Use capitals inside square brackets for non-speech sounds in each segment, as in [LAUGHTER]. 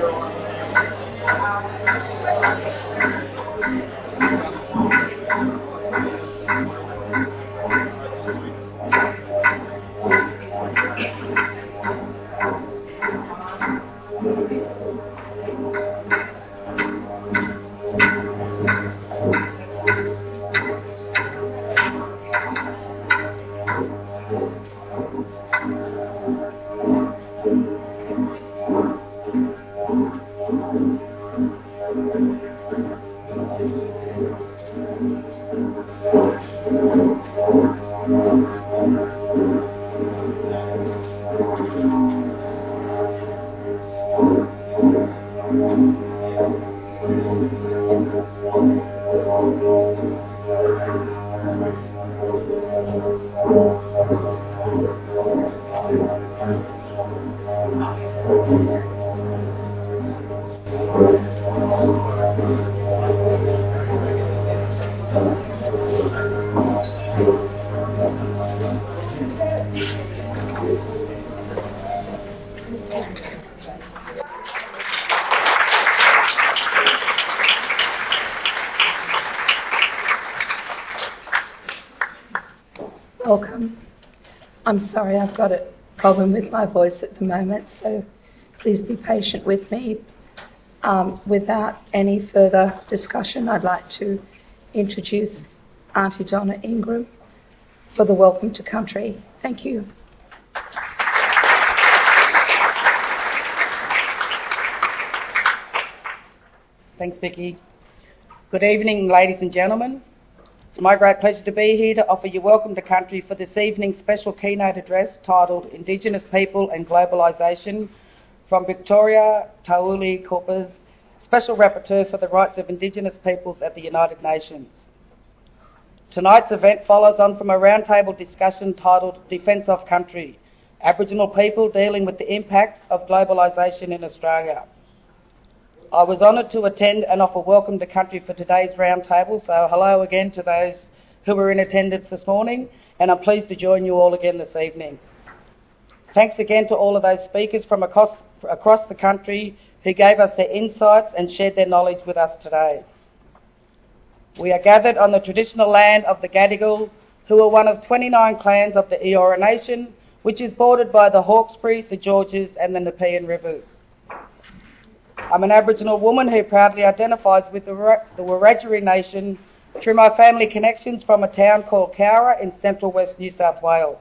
Welcome. Sorry, I've got a problem with my voice at the moment, so please be patient with me. Um, without any further discussion, I'd like to introduce Auntie Donna Ingram for the Welcome to Country. Thank you. Thanks, Vicky. Good evening, ladies and gentlemen. It's my great pleasure to be here to offer you welcome to country for this evening's special keynote address titled Indigenous People and Globalisation from Victoria Tauli Corpuz Special Rapporteur for the Rights of Indigenous Peoples at the United Nations. Tonight's event follows on from a roundtable discussion titled Defence of Country Aboriginal People Dealing with the Impacts of Globalisation in Australia. I was honoured to attend and offer welcome to country for today's roundtable, so hello again to those who were in attendance this morning, and I'm pleased to join you all again this evening. Thanks again to all of those speakers from across, across the country who gave us their insights and shared their knowledge with us today. We are gathered on the traditional land of the Gadigal, who are one of 29 clans of the Eora Nation, which is bordered by the Hawkesbury, the Georges, and the Nepean rivers. I'm an Aboriginal woman who proudly identifies with the, the Wiradjuri Nation through my family connections from a town called Cowra in central west New South Wales.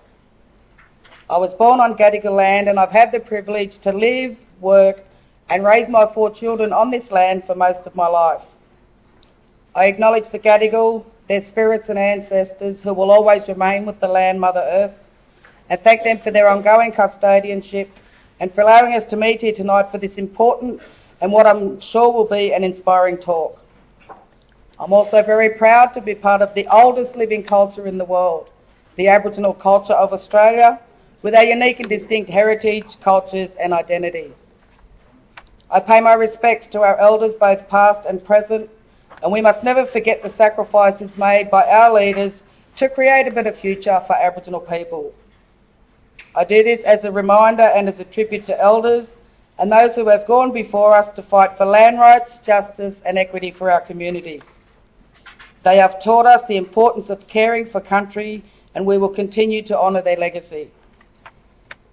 I was born on Gadigal land and I've had the privilege to live, work, and raise my four children on this land for most of my life. I acknowledge the Gadigal, their spirits and ancestors who will always remain with the land, Mother Earth, and thank them for their ongoing custodianship and for allowing us to meet here tonight for this important and what I'm sure will be an inspiring talk. I'm also very proud to be part of the oldest living culture in the world, the Aboriginal culture of Australia, with our unique and distinct heritage, cultures, and identities. I pay my respects to our elders, both past and present, and we must never forget the sacrifices made by our leaders to create a better future for Aboriginal people. I do this as a reminder and as a tribute to elders and those who have gone before us to fight for land rights, justice, and equity for our community. They have taught us the importance of caring for country, and we will continue to honour their legacy.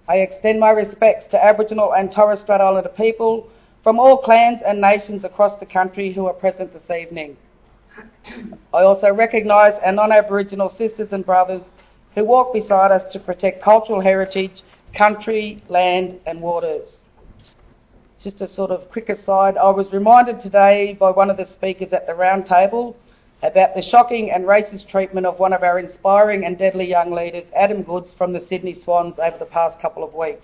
I extend my respects to Aboriginal and Torres Strait Islander people from all clans and nations across the country who are present this evening. I also recognise our non Aboriginal sisters and brothers who walk beside us to protect cultural heritage, country, land, and waters. Just a sort of quick aside, I was reminded today by one of the speakers at the roundtable about the shocking and racist treatment of one of our inspiring and deadly young leaders, Adam Goodes from the Sydney Swans, over the past couple of weeks.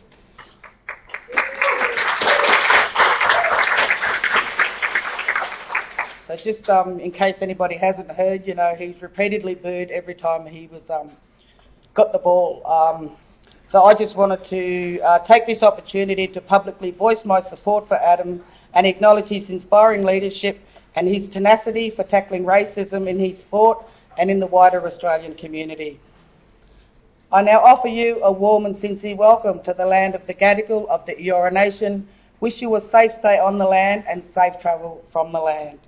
So just um, in case anybody hasn't heard, you know, he's repeatedly booed every time he was um, got the ball. Um, so I just wanted to uh, take this opportunity to publicly voice my support for Adam and acknowledge his inspiring leadership and his tenacity for tackling racism in his sport and in the wider Australian community. I now offer you a warm and sincere welcome to the land of the Gadigal of the Eora Nation, wish you a safe stay on the land and safe travel from the land.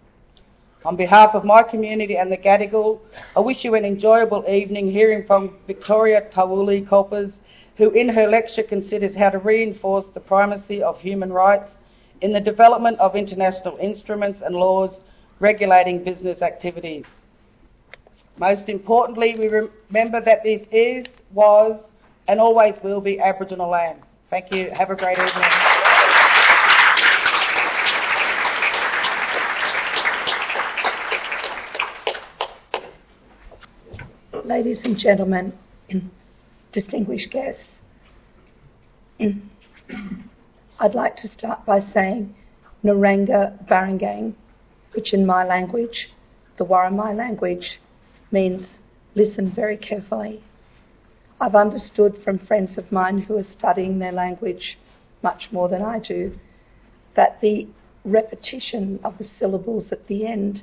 On behalf of my community and the Gadigal, I wish you an enjoyable evening hearing from Victoria Tauli Corpuz, who in her lecture considers how to reinforce the primacy of human rights in the development of international instruments and laws regulating business activities. Most importantly, we remember that this is, was, and always will be Aboriginal land. Thank you. Have a great evening. Ladies and gentlemen, distinguished guests, I'd like to start by saying Naranga Barangang, which in my language, the Worimi language, means listen very carefully. I've understood from friends of mine who are studying their language much more than I do that the repetition of the syllables at the end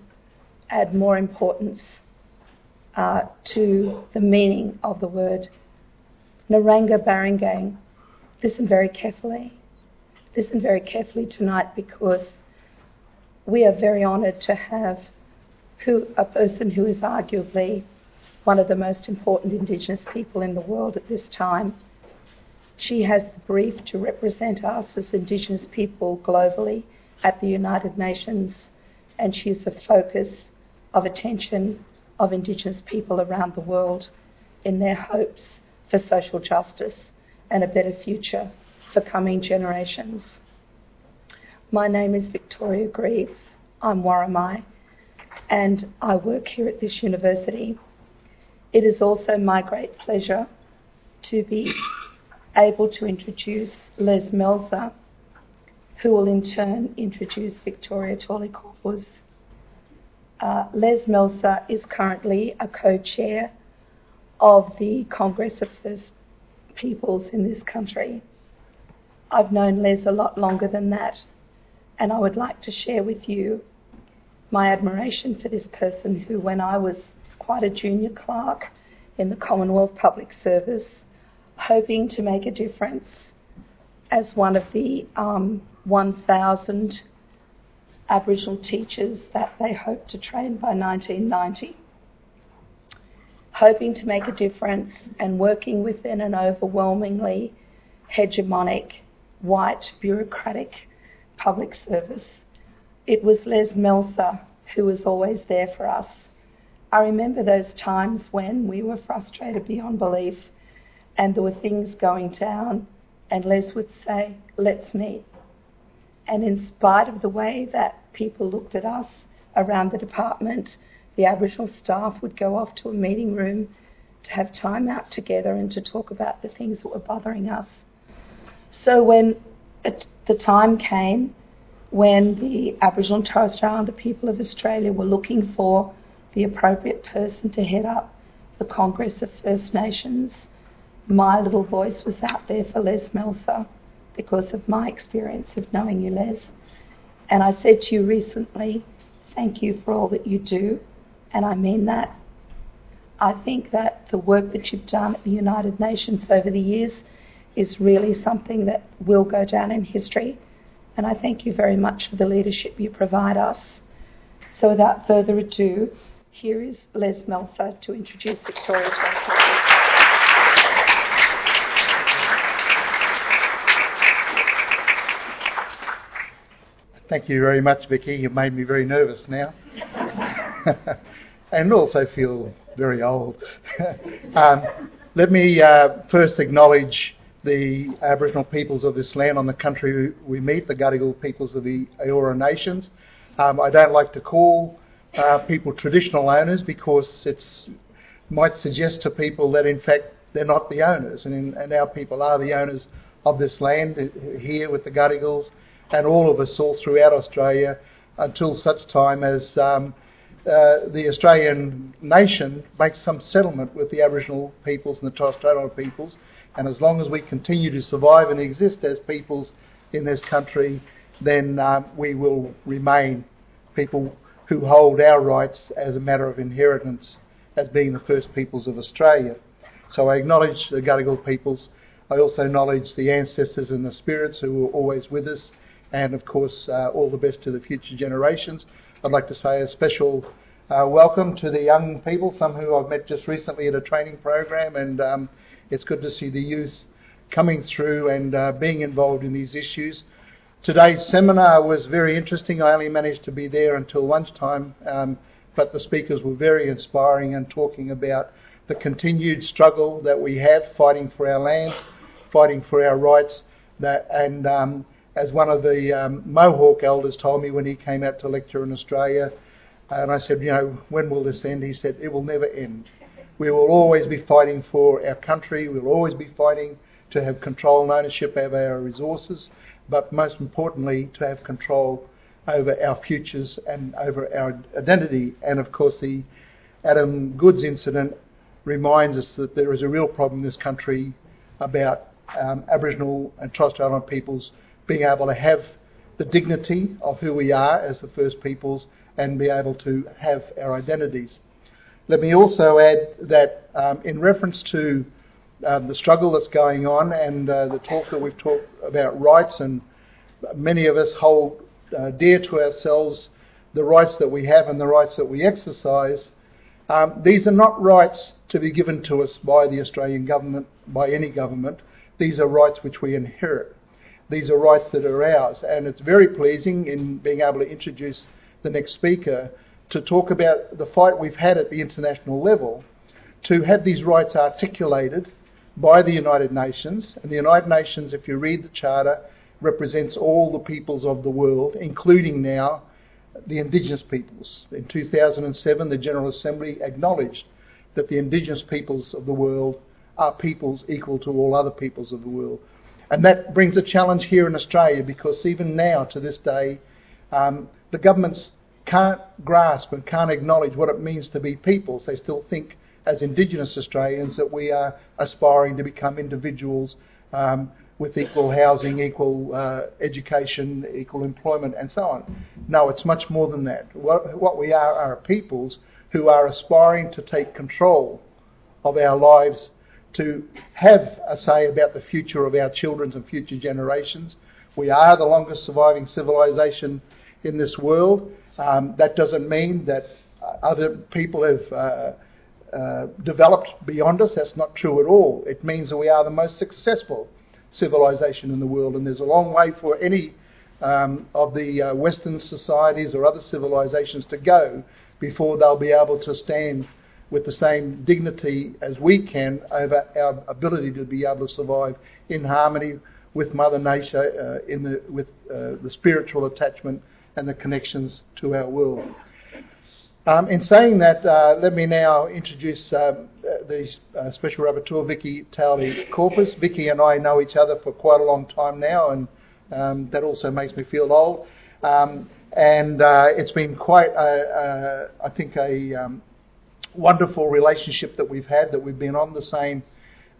add more importance uh, to the meaning of the word. Naranga Barangang, listen very carefully. Listen very carefully tonight because we are very honoured to have who, a person who is arguably one of the most important Indigenous people in the world at this time. She has the brief to represent us as Indigenous people globally at the United Nations, and she is a focus of attention of Indigenous people around the world in their hopes for social justice and a better future for coming generations. My name is Victoria Greaves. I'm Worimi and I work here at this university. It is also my great pleasure to be able to introduce Les Malezer, who will in turn introduce Victoria Tauli uh, Les Malezer is currently a co-chair of the Congress of First Peoples in this country. I've known Les a lot longer than that, and I would like to share with you my admiration for this person who, when I was quite a junior clerk in the Commonwealth Public Service, hoping to make a difference as one of the um, 1,000 Aboriginal teachers that they hoped to train by 1990. Hoping to make a difference and working within an overwhelmingly hegemonic, white, bureaucratic public service. It was Les Malezer who was always there for us. I remember those times when we were frustrated beyond belief and there were things going down, and Les would say, Let's meet. And in spite of the way that people looked at us around the department, the Aboriginal staff would go off to a meeting room to have time out together and to talk about the things that were bothering us. So when the time came when the Aboriginal and Torres Strait Islander people of Australia were looking for the appropriate person to head up the Congress of First Nations, my little voice was out there for Les Malezer because of my experience of knowing you, Les. And I said to you recently, thank you for all that you do, and I mean that. I think that the work that you've done at the United Nations over the years is really something that will go down in history, and I thank you very much for the leadership you provide us. So without further ado, here is Les Malezer to introduce Victoria to Thank you very much, Vicky. You've made me very nervous now. [LAUGHS] and also feel very old. [LAUGHS] um, let me uh, first acknowledge the Aboriginal peoples of this land on the country we meet, the Gadigal peoples of the Eora Nations. Um, I don't like to call uh, people traditional owners because it might suggest to people that in fact they're not the owners, and, in, and our people are the owners of this land uh, here with the Gadigals and all of us all throughout Australia until such time as um, uh, the Australian nation makes some settlement with the Aboriginal peoples and the Torres Strait Islander peoples. And as long as we continue to survive and exist as peoples in this country, then um, we will remain people who hold our rights as a matter of inheritance as being the first peoples of Australia. So I acknowledge the Gadigal peoples. I also acknowledge the ancestors and the spirits who were always with us and of course, uh, all the best to the future generations. I'd like to say a special uh, welcome to the young people, some who I've met just recently at a training program, and um, it's good to see the youth coming through and uh, being involved in these issues. Today's seminar was very interesting. I only managed to be there until lunchtime, um, but the speakers were very inspiring and talking about the continued struggle that we have fighting for our lands, fighting for our rights, that, and um, as one of the um, Mohawk elders told me when he came out to lecture in Australia, and I said, you know, when will this end? He said, it will never end. We will always be fighting for our country. We'll always be fighting to have control and ownership over our resources, but most importantly, to have control over our futures and over our identity. And of course, the Adam Goodes incident reminds us that there is a real problem in this country about um, Aboriginal and Torres Strait Islander peoples being able to have the dignity of who we are as the First Peoples and be able to have our identities. Let me also add that um, in reference to um, the struggle that's going on and uh, the talk that we've talked about rights, and many of us hold uh, dear to ourselves the rights that we have and the rights that we exercise. Um, these are not rights to be given to us by the Australian government, by any government. These are rights which we inherit. These are rights that are ours, and it's very pleasing in being able to introduce the next speaker to talk about the fight we've had at the international level to have these rights articulated by the United Nations. And the United Nations, if you read the Charter, represents all the peoples of the world, including now the indigenous peoples. In 2007, the General Assembly acknowledged that the indigenous peoples of the world are peoples equal to all other peoples of the world. And that brings a challenge here in Australia because even now, to this day, um, the governments can't grasp and can't acknowledge what it means to be peoples. They still think, as Indigenous Australians, that we are aspiring to become individuals um, with equal housing, equal uh, education, equal employment, and so on. No, it's much more than that. What, what we are are peoples who are aspiring to take control of our lives, to have a say about the future of our children and future generations. We are the longest surviving civilization in this world. Um, that doesn't mean that other people have uh, uh, developed beyond us. That's not true at all. It means that we are the most successful civilization in the world, and there's a long way for any um, of the uh, Western societies or other civilizations to go before they'll be able to stand with the same dignity as we can over our ability to be able to survive in harmony with Mother Nature, uh, in the, with uh, the spiritual attachment and the connections to our world. Um, in saying that, uh, let me now introduce um, the uh, Special Rapporteur, Vicky Tauli Corpuz. Vicky and I know each other for quite a long time now, and um, that also makes me feel old. Um, and uh, it's been quite, a, a, I think, a um, wonderful relationship that we've had, that we've been on the same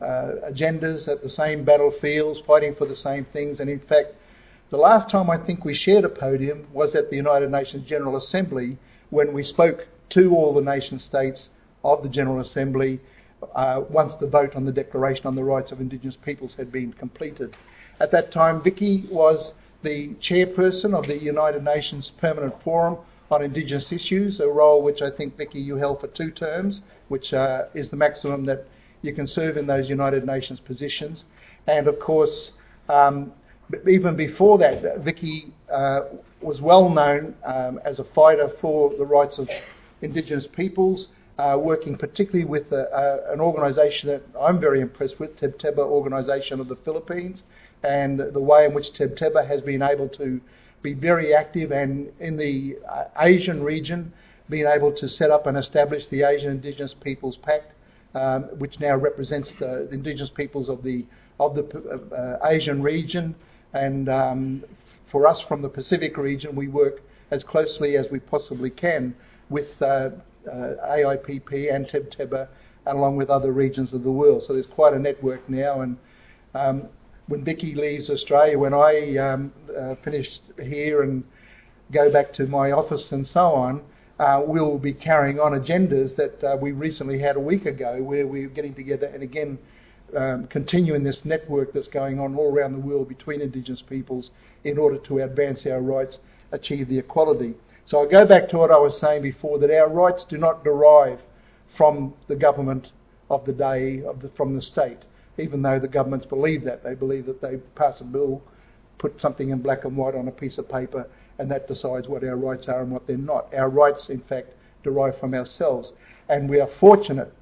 uh, agendas, at the same battlefields, fighting for the same things, and in fact, the last time I think we shared a podium was at the United Nations General Assembly when we spoke to all the nation states of the General Assembly uh, once the vote on the Declaration on the Rights of Indigenous Peoples had been completed. At that time, Vicky was the chairperson of the United Nations Permanent Forum on Indigenous Issues, a role which I think, Vicky, you held for two terms, which uh, is the maximum that you can serve in those United Nations positions. And of course, um, even before that, Vicky uh, was well known um, as a fighter for the rights of Indigenous peoples, uh, working particularly with a, a, an organisation that I'm very impressed with, Tebtebba Organisation of the Philippines, and the way in which Tebtebba has been able to be very active and in the uh, Asian region, being able to set up and establish the Asian Indigenous Peoples Pact, um, which now represents the, the, Indigenous peoples of the of the uh, Asian region. And um, for us from the Pacific region, we work as closely as we possibly can with uh, uh, AIPP and Tebtebba, along with other regions of the world. So there's quite a network now. And um, when Vicky leaves Australia, when I um, uh, finish here and go back to my office and so on, uh, we'll be carrying on agendas that uh, we recently had a week ago, where we're getting together and again um, continue in this network that's going on all around the world between Indigenous peoples in order to advance our rights, achieve the equality. So I go back to what I was saying before that our rights do not derive from the government of the day, of the, from the state, even though the governments believe that. They believe that they pass a bill, put something in black and white on a piece of paper, and that decides what our rights are and what they're not. Our rights, in fact, derive from ourselves. And we are fortunate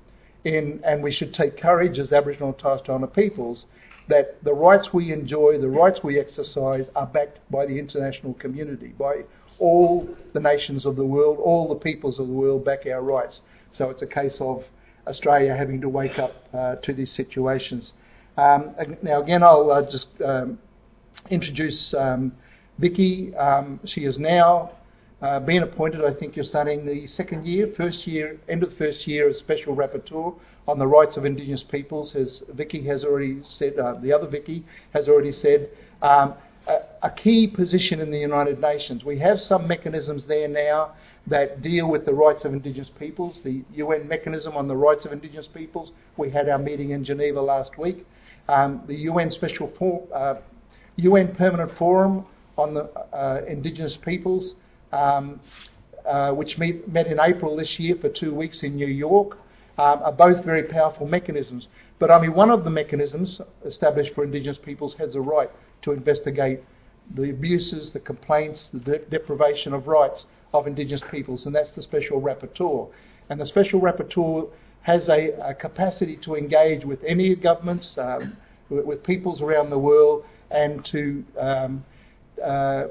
in, and we should take courage as Aboriginal and Torres Strait Islander peoples, that the rights we enjoy, the rights we exercise, are backed by the international community, by all the nations of the world, all the peoples of the world back our rights. So it's a case of Australia having to wake up uh, to these situations. Um, now, again, I'll uh, just um, introduce um, Vicky. Um, she is now uh, been appointed, I think you're starting the second year, first year, end of the first year as Special Rapporteur on the rights of Indigenous peoples, as Vicky has already said, uh, the other Vicky has already said. Um, a key position in the United Nations. We have some mechanisms there now that deal with the rights of Indigenous peoples, the UN mechanism on the rights of Indigenous peoples. We had our meeting in Geneva last week. Um, the UN Special For- uh, UN Permanent Forum on the uh, Indigenous peoples um, uh, which meet, met in April this year for two weeks in New York, um, are both very powerful mechanisms. But only one of the mechanisms established for Indigenous peoples has a right to investigate the abuses, the complaints, the de- deprivation of rights of Indigenous peoples, and that's the Special Rapporteur. And the Special Rapporteur has a, a capacity to engage with any governments, um, with, with, peoples around the world, and to um, uh,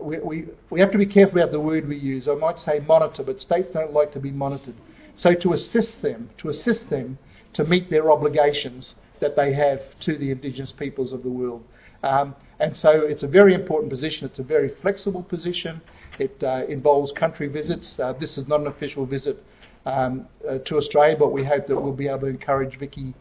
we, we, we have to be careful about the word we use. I might say monitor, but states don't like to be monitored. So to assist them, to assist them to meet their obligations that they have to the indigenous peoples of the world. Um, and so it's a very important position. It's a very flexible position. It uh, involves country visits. Uh, this is not an official visit um, uh, to Australia, but we hope that we'll be able to encourage Vicky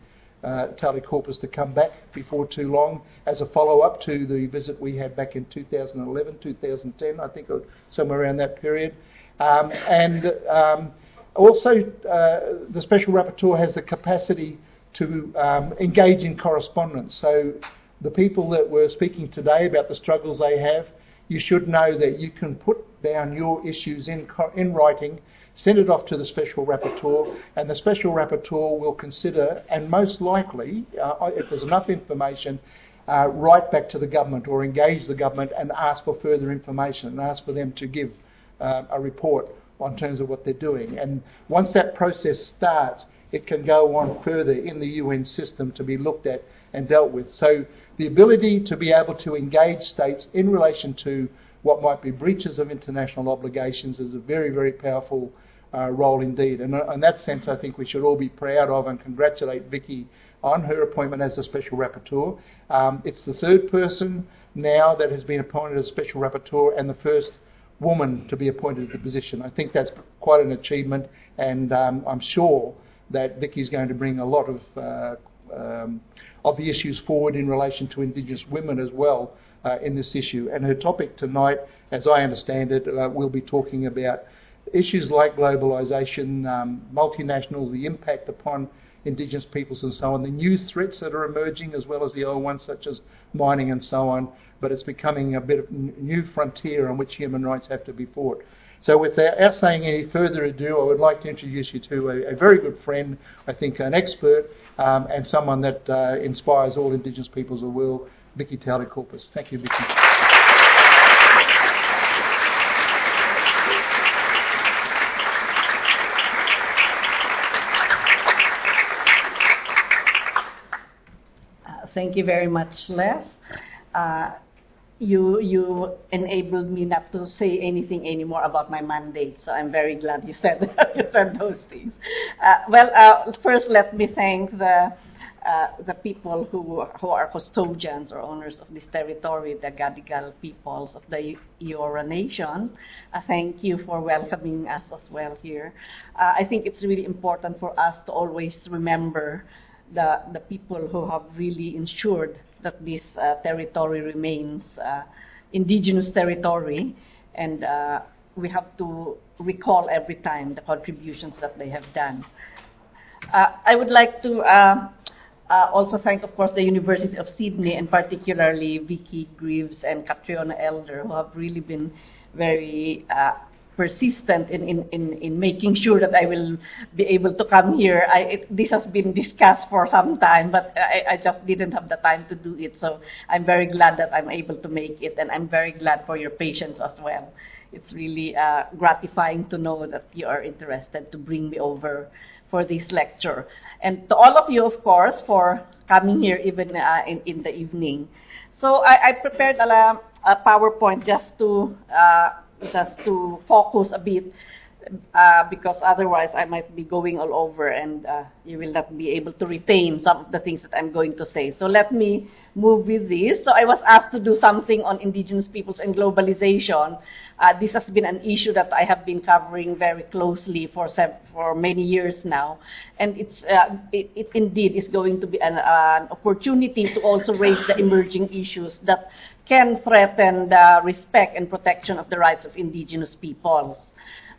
uh, Corpuz to come back before too long as a follow up to the visit we had back in 2011, 2010, I think, somewhere around that period. Um, and um, also, uh, the Special Rapporteur has the capacity to um, engage in correspondence. So, the people that were speaking today about the struggles they have, you should know that you can put down your issues in, in writing send it off to the special rapporteur, and the special rapporteur will consider, and most likely, uh, if there's enough information, uh, write back to the government or engage the government and ask for further information and ask for them to give uh, a report on terms of what they're doing. And once that process starts, it can go on further in the UN system to be looked at and dealt with. So the ability to be able to engage states in relation to what might be breaches of international obligations is a very, very powerful uh, role indeed. And uh, in that sense, I think we should all be proud of and congratulate Vicky on her appointment as a special rapporteur. Um, it's the third person now that has been appointed as special rapporteur and the first woman to be appointed to the position. I think that's quite an achievement, and um, I'm sure that Vicky is going to bring a lot of uh, um, of the issues forward in relation to Indigenous women as well uh, in this issue. And her topic tonight, as I understand it, uh, we'll be talking about issues like globalisation, um, multinationals, the impact upon Indigenous peoples and so on, the new threats that are emerging as well as the old ones such as mining and so on, but it's becoming a bit of new frontier on which human rights have to be fought. So without saying any further ado, I would like to introduce you to a, a very good friend, I think an expert, um, and someone that uh, inspires all Indigenous peoples of the world, Vicky Tauli-Corpuz. Thank you, Vicky. Thank you very much, Les. Uh, you you enabled me not to say anything anymore about my mandate, so I'm very glad you said [LAUGHS] you said those things. Uh, well, uh, first let me thank the uh, the people who who are custodians or owners of this territory, the Gadigal peoples of the Eora Nation. Uh, thank you for welcoming us as well here. Uh, I think it's really important for us to always remember the, the people who have really ensured that this uh, territory remains uh, indigenous territory, and uh, we have to recall every time the contributions that they have done. I would like to uh, also thank, of course, the University of Sydney and particularly Vicky Greaves and Catriona Elder, who have really been very uh, persistent in, in, in, in making sure that I will be able to come here. I, it, this has been discussed for some time, but I, I just didn't have the time to do it. So I'm very glad that I'm able to make it, and I'm very glad for your patience as well. It's really uh, gratifying to know that you are interested to bring me over for this lecture. And to all of you, of course, for coming here even uh, in, in the evening. So I, I prepared a, a PowerPoint just to uh, just to focus a bit uh, because otherwise I might be going all over and uh, you will not be able to retain some of the things that I'm going to say. So let me move with this. So I was asked to do something on indigenous peoples and globalization. Uh, this has been an issue that I have been covering very closely for for many years now, and it's uh, it, it, indeed is going to be an, an opportunity to also raise the emerging issues that can threaten the respect and protection of the rights of indigenous peoples.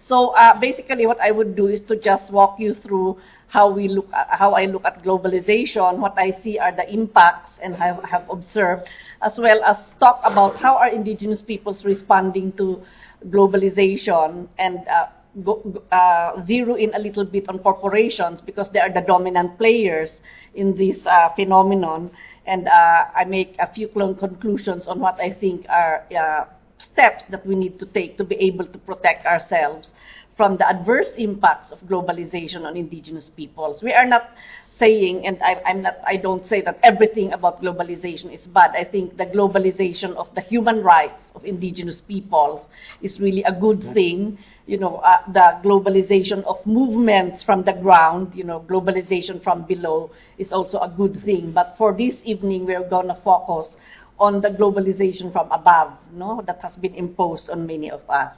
So uh, basically, what I would do is to just walk you through how we look, at, how I look at globalization. What I see are the impacts and have, have observed, as well as talk about how are indigenous peoples responding to globalization and uh, go, uh, zero in a little bit on corporations because they are the dominant players in this uh, phenomenon and uh, I make a few conclusions on what I think are uh, steps that we need to take to be able to protect ourselves from the adverse impacts of globalization on indigenous peoples. We are not saying, and I, am not, I don't say that everything about globalization is bad. I think the globalization of the human rights of indigenous peoples is really a good thing. You know, uh, the globalization of movements from the ground, you know, globalization from below is also a good thing. But for this evening, we're going to focus on the globalization from above, no, that has been imposed on many of us.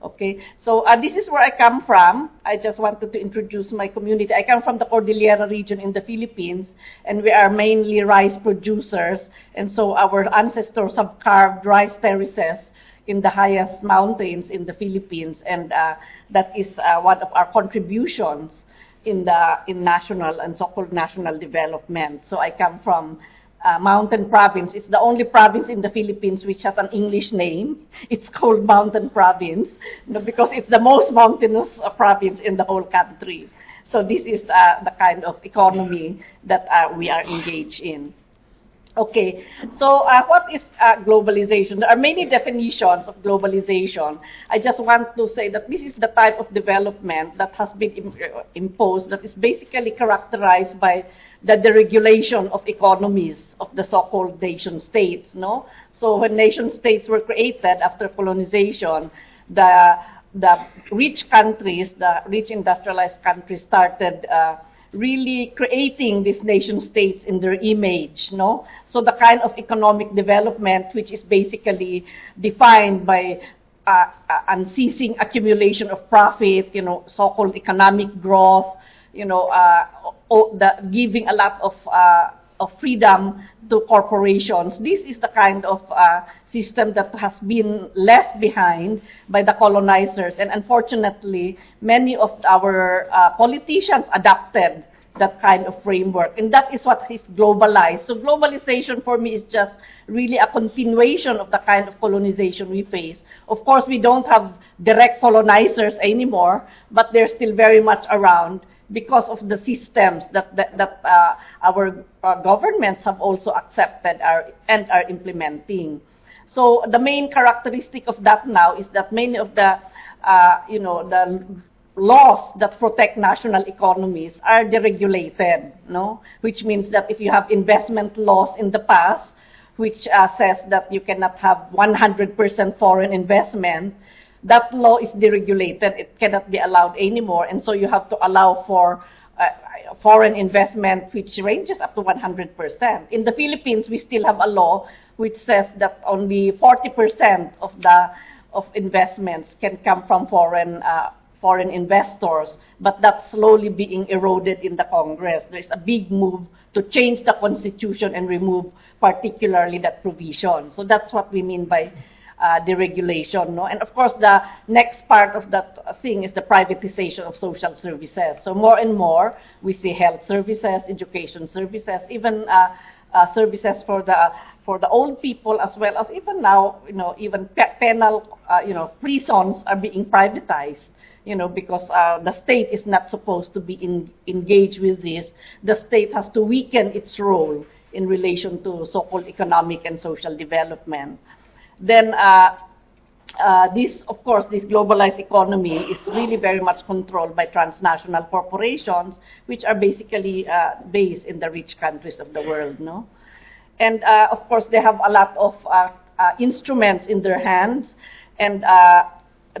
Okay, so uh, this is where I come from. I just wanted to introduce my community. I come from the Cordillera region in the Philippines, and we are mainly rice producers. And so our ancestors have carved rice terraces in the highest mountains in the Philippines, and uh, that is uh, one of our contributions in the in national and so-called national development. So I come from uh, Mountain Province. It's the only province in the Philippines which has an English name. [LAUGHS] It's called Mountain Province you know, because it's the most mountainous uh, province in the whole country. So this is uh, the kind of economy that uh, we are engaged in. Okay, so uh, what is uh, globalization? There are many definitions of globalization. I just want to say that this is the type of development that has been Im- imposed that is basically characterized by the deregulation of economies of the so-called nation states, no? So when nation states were created after colonization, the the rich countries, the rich industrialized countries started uh, really creating these nation states in their image, no? So the kind of economic development which is basically defined by uh, uh unceasing accumulation of profit, you know, so-called economic growth, you know, uh, the, giving a lot of, uh, of freedom to corporations. This is the kind of uh, system that has been left behind by the colonizers, and unfortunately, many of our uh, politicians adopted that kind of framework, and that is what is globalized. So globalization for me is just really a continuation of the kind of colonization we face. Of course, we don't have direct colonizers anymore, but they're still very much around because of the systems that, that, that uh, our uh, governments have also accepted are, and are implementing. So the main characteristic of that now is that many of the, uh, you know, the laws that protect national economies are deregulated, no? Which means that if you have investment laws in the past, which uh, says that you cannot have 100% foreign investment, that law is deregulated. It cannot be allowed anymore. And so you have to allow for uh, foreign investment, which ranges up to 100%. In the Philippines, we still have a law which says that only 40% of the of investments can come from foreign uh, foreign investors, but that's slowly being eroded in the Congress. There's a big move to change the constitution and remove particularly that provision. So that's what we mean by uh, deregulation. No? And of course, the next part of that thing is the privatization of social services. So more and more, we see health services, education services, even uh, uh, services for the for the old people as well as even now, you know, even pe- penal, uh, you know, prisons are being privatized you know, because uh, the state is not supposed to be in, engaged with this. The state has to weaken its role in relation to so-called economic and social development. Then uh, uh, this, of course, this globalized economy is really very much controlled by transnational corporations, which are basically uh, based in the rich countries of the world, no? And uh, of course, they have a lot of uh, uh, instruments in their hands, and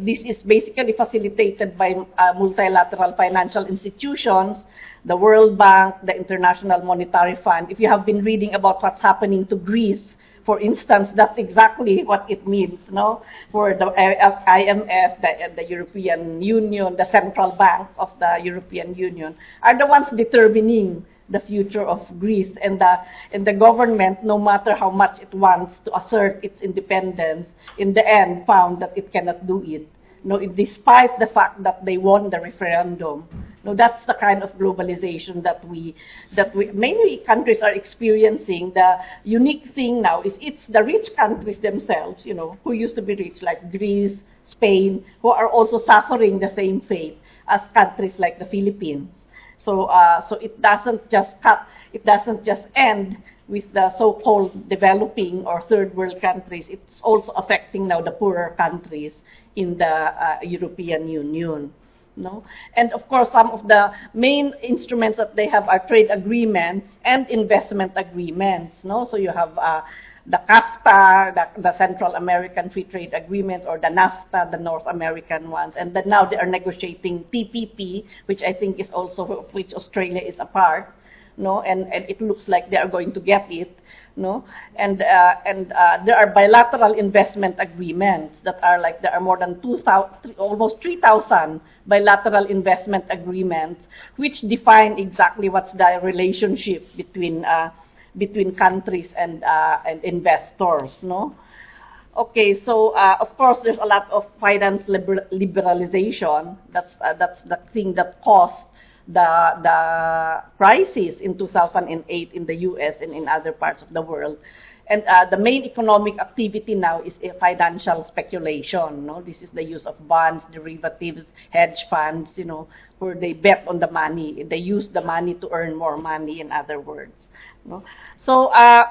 this is basically facilitated by multilateral financial institutions, the World Bank, the International Monetary Fund. If you have been reading about what's happening to Greece, for instance, that's exactly what it means, no? For the uh, IMF, the, the European Union, the central bank of the European Union are the ones determining the future of Greece and the and the government, no matter how much it wants to assert its independence, in the end found that it cannot do it. No, despite the fact that they won the referendum. No, that's the kind of globalization that we that we many countries are experiencing. The unique thing now is it's the rich countries themselves, you know, who used to be rich, like Greece, Spain, who are also suffering the same fate as countries like the Philippines. So, uh, so it doesn't just cut, it doesn't just end with the so-called developing or third world countries. It's also affecting now the poorer countries in the uh, European Union. No? And of course, some of the main instruments that they have are trade agreements and investment agreements. No? So you have uh, the CAFTA, the, the, Central American Free Trade Agreement, or the NAFTA, the North American ones, and then now they are negotiating TPP, which I think is also of which Australia is a part, no, and, and it looks like they are going to get it, no, and uh, and uh, there are bilateral investment agreements that are like there are more than 2,000, almost 3,000 bilateral investment agreements, which define exactly what's the relationship between uh, between countries and, uh, and investors, no? Okay, so uh, of course there's a lot of finance liber liberalization. That's uh, that's the thing that caused the the crisis in 2008 in the U.S. and in other parts of the world. And uh, the main economic activity now is a financial speculation. No, this is the use of bonds, derivatives, hedge funds. You know, where they bet on the money. They use the money to earn more money. In other words, no? So uh,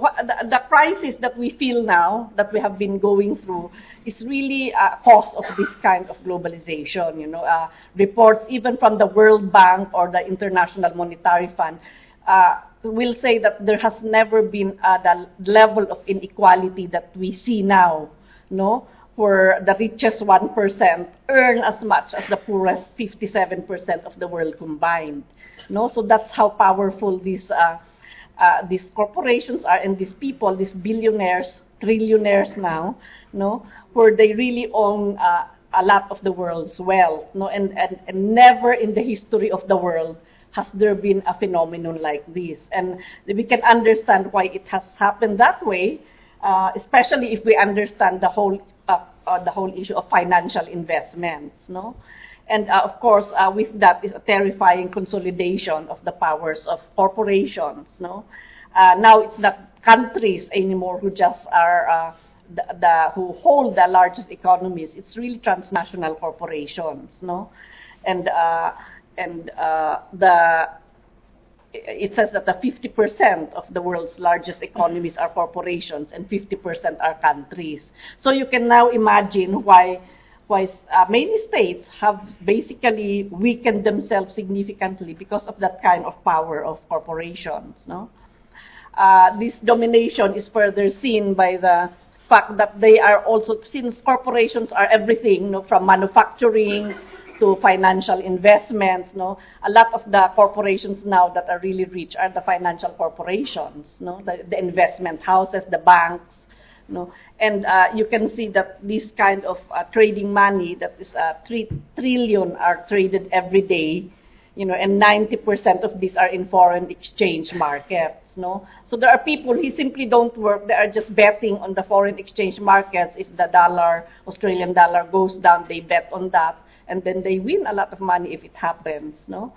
the, the crisis that we feel now, that we have been going through, is really a cause of this kind of globalization. You know, uh, reports even from the World Bank or the International Monetary Fund. Uh, will say that there has never been uh, the level of inequality that we see now, no? Where the richest 1% earn as much as the poorest 57% of the world combined. No? So that's how powerful these, uh, uh, these corporations are and these people, these billionaires, trillionaires now, no? where they really own uh, a lot of the world's wealth. No? And, and, and never in the history of the world has there been a phenomenon like this? And we can understand why it has happened that way, uh, especially if we understand the whole uh, uh, the whole issue of financial investments, no? And uh, of course, uh, with that is a terrifying consolidation of the powers of corporations, no? Uh, now it's not countries anymore who just are the, the, who hold the largest economies. It's really transnational corporations, no? And and uh, the it says that the 50% of the world's largest economies are corporations and 50% are countries. So you can now imagine why why uh, many states have basically weakened themselves significantly because of that kind of power of corporations. No, uh, this domination is further seen by the fact that they are also since corporations are everything, no, from manufacturing to financial investments. No, a lot of the corporations now that are really rich are the financial corporations. No, the, the investment houses, the banks. No, and uh, you can see that this kind of uh, trading money that is uh, three trillion are traded every day you know, and 90% of these are in foreign exchange markets, no? So there are people who simply don't work, they are just betting on the foreign exchange markets. If the dollar, Australian dollar goes down, they bet on that, and then they win a lot of money if it happens, no?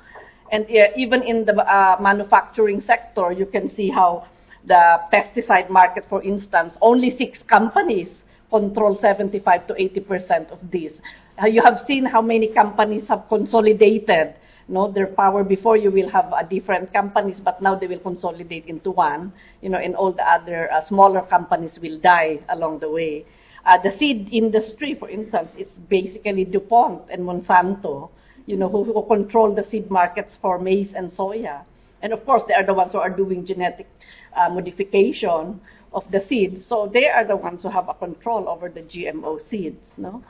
And uh, even in the uh, manufacturing sector, you can see how the pesticide market, for instance, only six companies control 75 to 80% of this. Uh, you have seen how many companies have consolidated no, their power before you will have uh, different companies, but now they will consolidate into one, you know, and all the other uh, smaller companies will die along the way. Uh, the seed industry, for instance, it's basically DuPont and Monsanto, you know, who, who control the seed markets for maize and soya. And of course, they are the ones who are doing genetic uh, modification of the seeds. So they are the ones who have a control over the GMO seeds, no?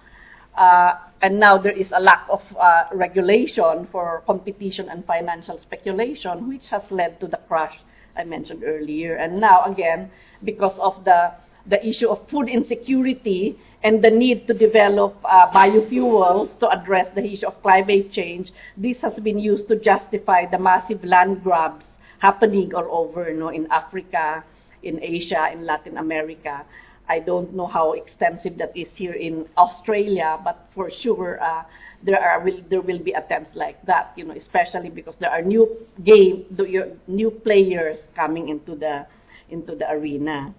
Uh, and now there is a lack of uh, regulation for competition and financial speculation, which has led to the crash I mentioned earlier. And now, again, because of the, the issue of food insecurity and the need to develop uh, biofuels to address the issue of climate change, this has been used to justify the massive land grabs happening all over you know, in Africa, in Asia, in Latin America. I don't know how extensive that is here in Australia, but for sure uh, there are will, there will be attempts like that. You know, especially because there are new game new players coming into the into the arena.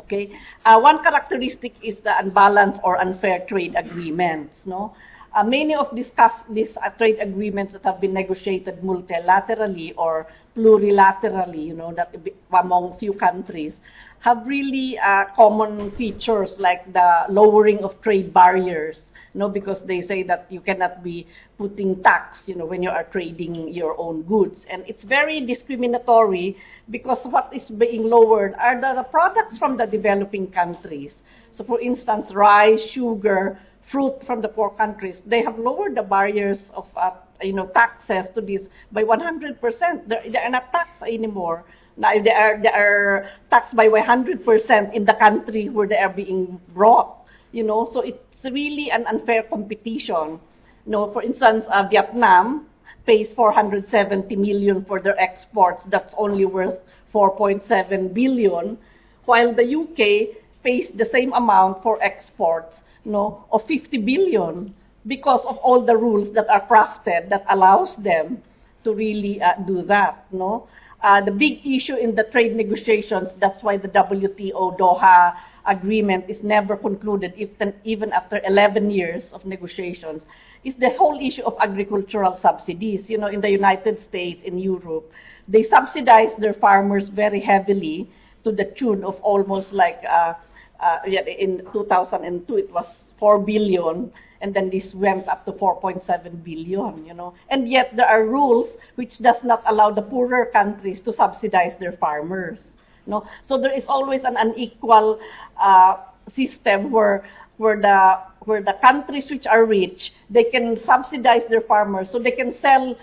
Okay, uh, one characteristic is the unbalanced or unfair trade agreements. No, uh, many of these, these uh, trade agreements that have been negotiated multilaterally or plurilaterally, you know, that among few countries, have really uh, common features like the lowering of trade barriers. Know, because they say that you cannot be putting tax, you know, when you are trading your own goods. And it's very discriminatory because what is being lowered are the, the products from the developing countries. So for instance, rice, sugar, fruit from the poor countries, they have lowered the barriers of, uh, you know, taxes to this by 100%. They're, they are not taxed anymore. Now, they are, they are taxed by 100% in the country where they are being brought, you know, so it's really an unfair competition. You know, for instance, uh, Vietnam pays 470 million for their exports. That's only worth 4.7 billion, while the UK pays the same amount for exports, you know, of 50 billion because of all the rules that are crafted that allows them to really uh, do that, no? uh, the big issue in the trade negotiations, that's why the WTO Doha agreement is never concluded, even, even after 11 years of negotiations, is the whole issue of agricultural subsidies. You know, in the United States, in Europe, they subsidize their farmers very heavily to the tune of almost like, uh, uh, in 2002, it was 4 billion and then this went up to 4.7 billion, you know. And yet there are rules which does not allow the poorer countries to subsidize their farmers. Know? So there is always an unequal uh, system where where the where the countries which are rich they can subsidize their farmers so they can sell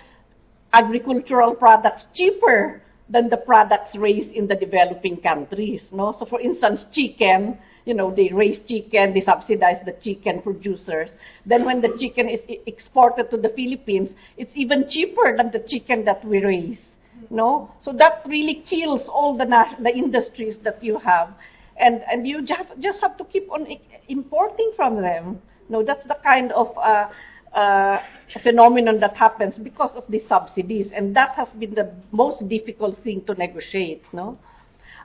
agricultural products cheaper than the products raised in the developing countries. No? So for instance, chicken, you know, they raise chicken, they subsidize the chicken producers. Then when the chicken is exported to the Philippines, it's even cheaper than the chicken that we raise. No? So that really kills all the, the industries that you have. And, and you just, have to keep on importing from them. No, that's the kind of uh, uh, phenomenon that happens because of the subsidies, and that has been the most difficult thing to negotiate. No,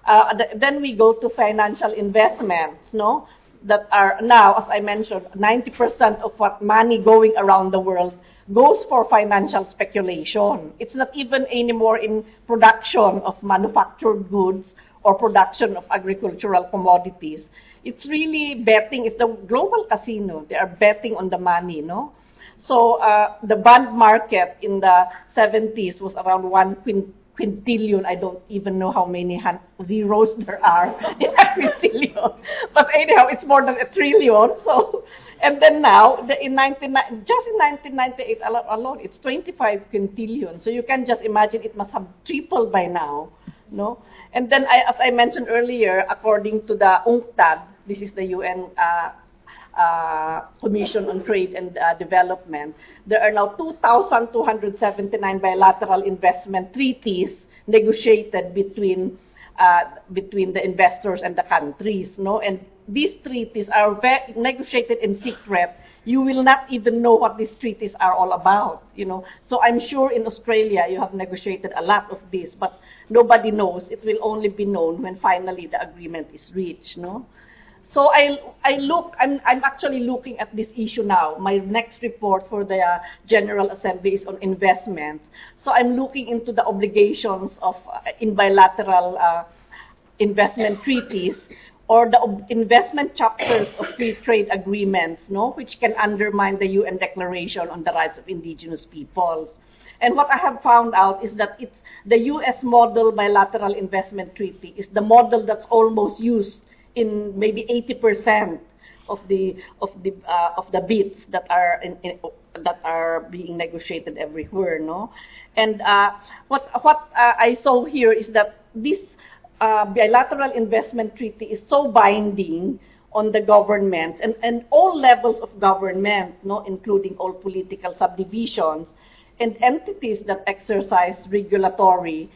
uh, th- then we go to financial investments. No, that are now, as I mentioned, 90% of what money going around the world goes for financial speculation. It's not even anymore in production of manufactured goods or production of agricultural commodities. It's really betting. It's the global casino. They are betting on the money, no? So uh, the bond market in the 70s was around one quintillion. I don't even know how many zeros there are [LAUGHS] in a quintillion. But anyhow, it's more than a trillion. So, and then now, the, in 19, just in 1998 alone, it's 25 quintillion. So you can just imagine it must have tripled by now, no? And then, I, as I mentioned earlier, according to the UNCTAD, this is the UN uh, Commission on Trade and uh, Development, there are now 2,279 bilateral investment treaties negotiated between uh, between the investors and the countries, no? And these treaties are negotiated in secret. You will not even know what these treaties are all about, you know. So I'm sure in Australia you have negotiated a lot of this, but nobody knows. It will only be known when finally the agreement is reached, no. So I, I look, I'm, I'm actually looking at this issue now. My next report for the uh, General Assembly is on investments. So I'm looking into the obligations of uh, in bilateral uh, investment treaties or the ob- investment chapters of free trade agreements, no, which can undermine the UN Declaration on the Rights of Indigenous Peoples. And what I have found out is that it's the U.S. model bilateral investment treaty is the model that's almost used in maybe 80% of the of the uh, of the bids that are in, in, that are being negotiated everywhere, no. And uh, what what uh, I saw here is that this uh, bilateral investment treaty is so binding on the governments and, and all levels of government, no, including all political subdivisions and entities that exercise regulatory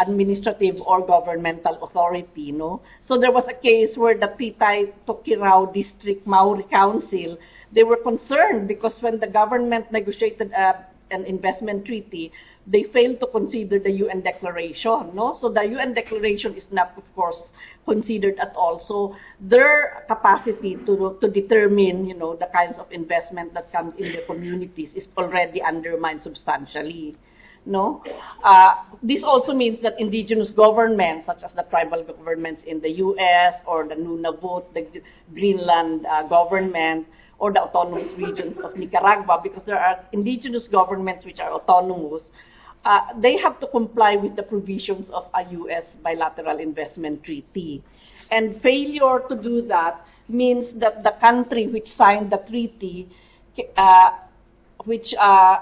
administrative or governmental authority. No? So there was a case where the Titay Tokirao District Maori Council, they were concerned because when the government negotiated a, an investment treaty, they failed to consider the UN declaration. No? So the UN declaration is not, of course, considered at all. So their capacity to, to determine, you know, the kinds of investment that come in the communities is already undermined substantially. No, uh, this also means that indigenous governments, such as the tribal governments in the U.S. or the Nunavut, the Greenland uh, government, or the autonomous regions of Nicaragua, because there are indigenous governments which are autonomous, uh, they have to comply with the provisions of a U.S. bilateral investment treaty. And failure to do that means that the country which signed the treaty, uh, which uh,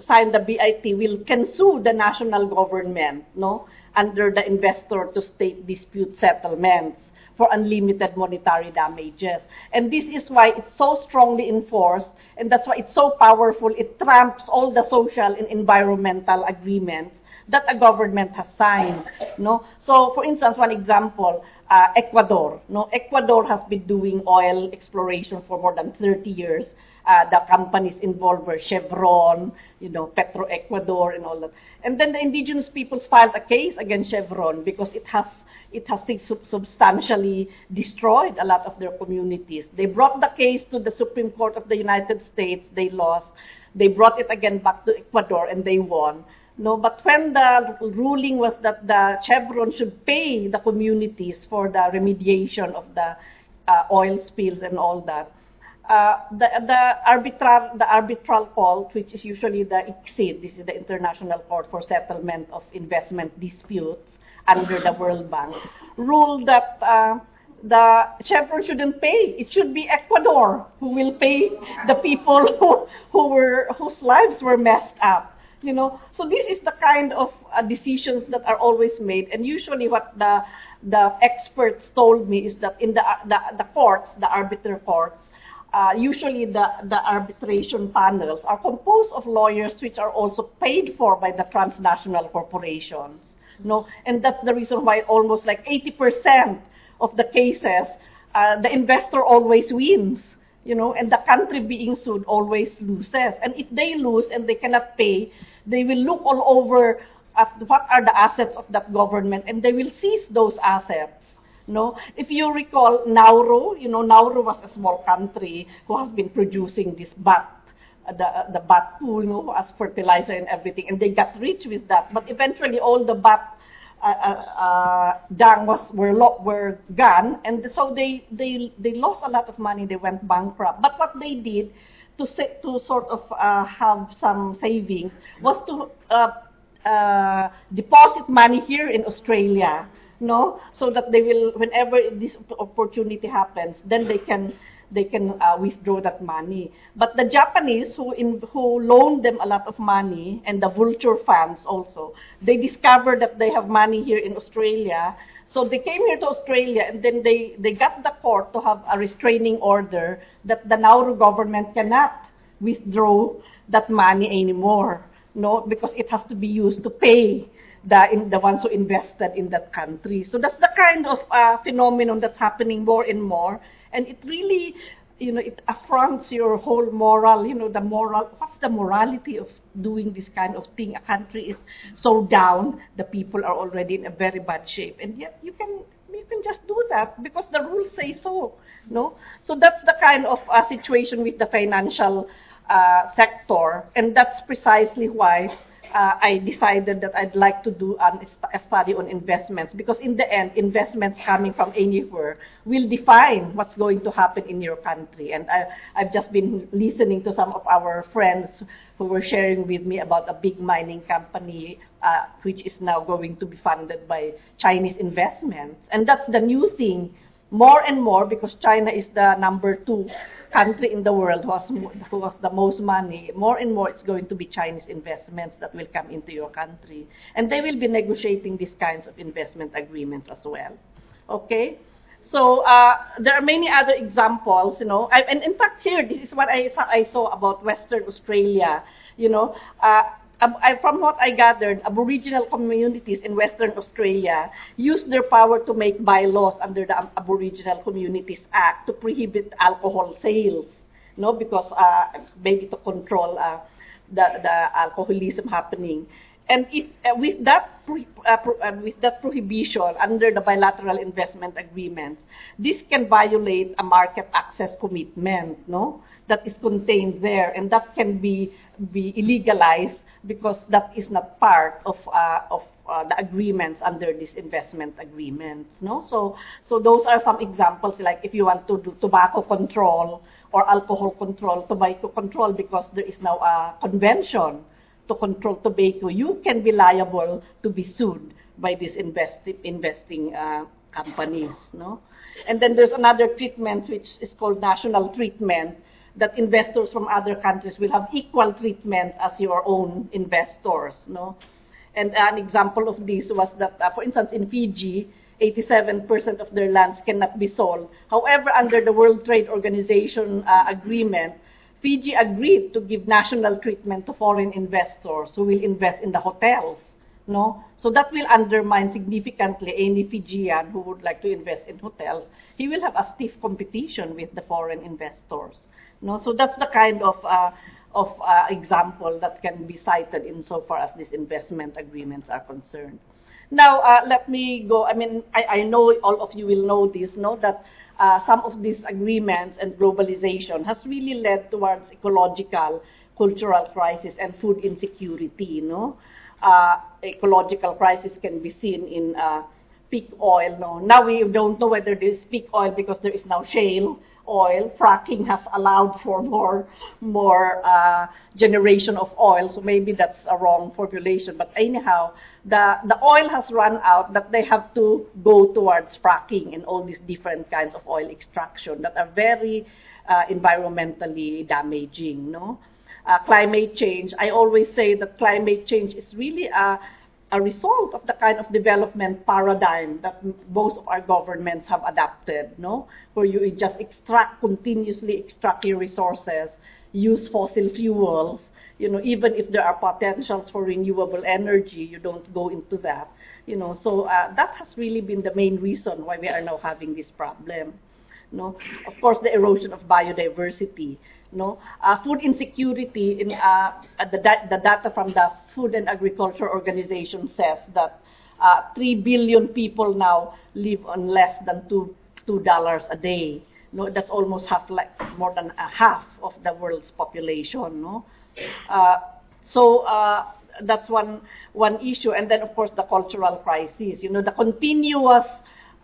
signed the BIT, will can sue the national government, no, under the investor to state dispute settlements for unlimited monetary damages. And this is why it's so strongly enforced, and that's why it's so powerful. It trumps all the social and environmental agreements that a government has signed. No? So, for instance, one example, uh, Ecuador. No? Ecuador has been doing oil exploration for more than 30 years. Uh, the companies involved were Chevron, you know, Petroecuador and all that. And then the indigenous peoples filed a case against Chevron because it has it has substantially destroyed a lot of their communities. They brought the case to the Supreme Court of the United States. They lost. They brought it again back to Ecuador and they won. No, but when the ruling was that the Chevron should pay the communities for the remediation of the uh, oil spills and all that, uh, the, the, arbitral, the arbitral court, which is usually the ICSID, this is the International Court for Settlement of Investment Disputes under the World Bank, ruled that uh, the Chevron shouldn't pay. It should be Ecuador who will pay the people [LAUGHS] who, who were whose lives were messed up. You know, so this is the kind of uh, decisions that are always made, and usually what the the experts told me is that in the the, the courts, the arbiter courts, uh, usually the, the arbitration panels are composed of lawyers which are also paid for by the transnational corporations. No, and that's the reason why almost like 80% of the cases, uh, the investor always wins. You know, and the country being sued always loses. And if they lose and they cannot pay, they will look all over at what are the assets of that government, and they will seize those assets. No, if you recall Nauru, you know Nauru was a small country who has been producing this bat, the the bat pool, you know, as fertilizer and everything, and they got rich with that. But eventually, all the bat uh, uh, uh, dung was were were gone, and so they they they lost a lot of money. They went bankrupt. But what they did to say, to sort of uh, have some savings was to uh, uh, deposit money here in Australia, no, so that they will whenever this opportunity happens, then they can they can uh, withdraw that money. But the Japanese who in, who loaned them a lot of money and the vulture funds also, they discovered that they have money here in Australia. So they came here to Australia and then they, they got the court to have a restraining order that the Nauru government cannot withdraw that money anymore. No, because it has to be used to pay the in, the ones who invested in that country. So that's the kind of uh, phenomenon that's happening more and more, and it really, you know, it affronts your whole moral. You know, the moral. What's the morality of doing this kind of thing? A country is so down, the people are already in a very bad shape, and yet you can you can just do that because the rules say so. No, so that's the kind of uh, situation with the financial uh, sector, and that's precisely why uh, I decided that I'd like to do an, a study on investments because in the end, investments coming from anywhere will define what's going to happen in your country. And I, I've just been listening to some of our friends who were sharing with me about a big mining company uh, which is now going to be funded by Chinese investments. And that's the new thing more and more because China is the number two country in the world who has, who has the most money, more and more it's going to be Chinese investments that will come into your country. And they will be negotiating these kinds of investment agreements as well. Okay? So uh, there are many other examples, you know, I, and in fact here, this is what I saw, I saw about Western Australia, you know, uh, from what I gathered, Aboriginal communities in Western Australia used their power to make bylaws under the Aboriginal Communities Act to prohibit alcohol sales, no, because uh, maybe to control uh, the, the alcoholism happening. And if, uh, with, that uh, uh, with that prohibition under the bilateral investment agreements, this can violate a market access commitment, no, that is contained there, and that can be be illegalized because that is not part of uh, of uh, the agreements under these investment agreements. No, so so those are some examples. Like if you want to do tobacco control or alcohol control, tobacco control, because there is now a convention to control tobacco, you can be liable to be sued by these investi- investing uh, companies. No, and then there's another treatment which is called national treatment that investors from other countries will have equal treatment as your own investors. No? And an example of this was that, uh, for instance, in Fiji, 87% of their lands cannot be sold. However, under the World Trade Organization uh, agreement, Fiji agreed to give national treatment to foreign investors who will invest in the hotels. No? So that will undermine significantly any Fijian who would like to invest in hotels. He will have a stiff competition with the foreign investors. No? So that's the kind of, uh, of uh, example that can be cited insofar as these investment agreements are concerned. Now, uh, let me go. I mean, I, I, know all of you will know this, know that uh, some of these agreements and globalization has really led towards ecological, cultural crisis and food insecurity. Know, uh, ecological crisis can be seen in uh, peak oil. No, now we don't know whether there is peak oil because there is now shale oil. Fracking has allowed for more more uh, generation of oil, so maybe that's a wrong formulation. But anyhow, the the oil has run out that they have to go towards fracking and all these different kinds of oil extraction that are very uh, environmentally damaging. No, uh, climate change. I always say that climate change is really a a result of the kind of development paradigm that most of our governments have adopted, no? Where you just extract, continuously extract your resources, use fossil fuels, you know, even if there are potentials for renewable energy, you don't go into that, you know. So uh, that has really been the main reason why we are now having this problem. No, of course, the erosion of biodiversity. No, uh, food insecurity. In uh, the, da- the data from the Food and Agriculture Organization says that uh, three billion people now live on less than two two dollars a day. No, that's almost half, like more than a half of the world's population. No, uh, so uh, that's one one issue, and then of course the cultural crisis. You know, the continuous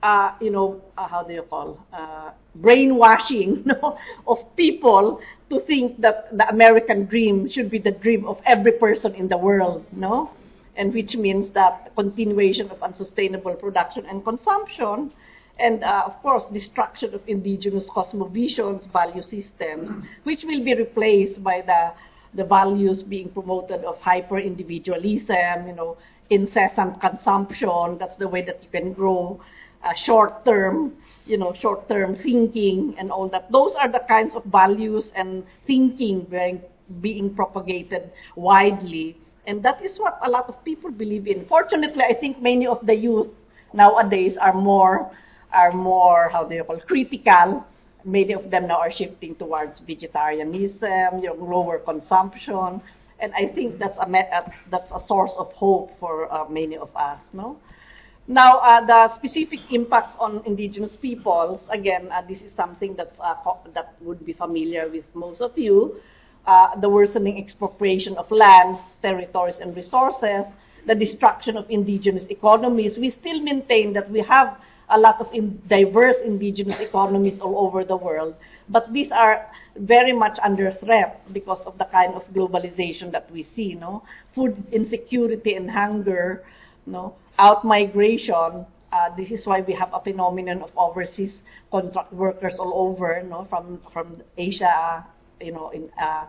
uh, you know, uh, how do you call, uh, brainwashing [LAUGHS] no, of people to think that the American dream should be the dream of every person in the world, no? And which means that continuation of unsustainable production and consumption, and uh, of course, destruction of indigenous cosmovisions, value systems, which will be replaced by the the values being promoted of hyper individualism, you know, incessant consumption. That's the way that you can grow uh, short term, you know, short term thinking and all that. Those are the kinds of values and thinking being, being propagated widely. And that is what a lot of people believe in. Fortunately, I think many of the youth nowadays are more, are more, how do you call, critical. Many of them now are shifting towards vegetarianism, you know, lower consumption. And I think that's a, a that's a source of hope for uh, many of us, no? Now, uh, the specific impacts on indigenous peoples, again, uh, this is something that's, uh, that would be familiar with most of you. Uh, the worsening expropriation of lands, territories, and resources, the destruction of indigenous economies. We still maintain that we have a lot of in diverse indigenous economies all over the world, but these are very much under threat because of the kind of globalization that we see. No, food insecurity and hunger, no, out migration. Uh, this is why we have a phenomenon of overseas contract workers all over, no, from from Asia, you know, in uh,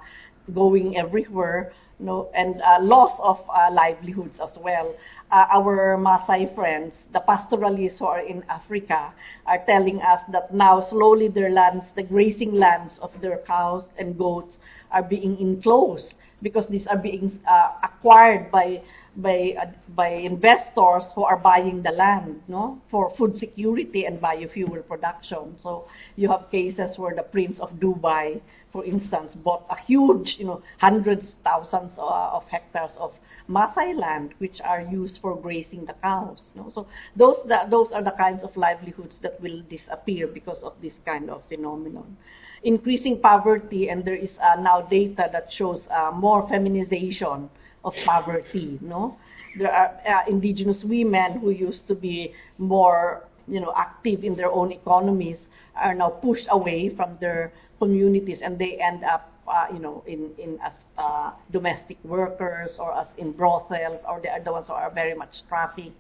going everywhere, no, and uh, loss of uh, livelihoods as well. Uh, our Maasai friends, the pastoralists who are in Africa, are telling us that now slowly their lands, the grazing lands of their cows and goats, are being enclosed because these are being uh, acquired by by uh, by investors who are buying the land, no, for food security and biofuel production. So you have cases where the Prince of Dubai, for instance, bought a huge, you know, hundreds, thousands uh, of hectares of Maasai land, which are used for grazing the cows. No? So those the, those are the kinds of livelihoods that will disappear because of this kind of phenomenon. Increasing poverty, and there is uh, now data that shows uh, more feminization of poverty. No, there are uh, indigenous women who used to be more, you know, active in their own economies are now pushed away from their communities, and they end up uh, you know, in, in as uh, domestic workers or as in brothels, or they are the ones who are very much trafficked.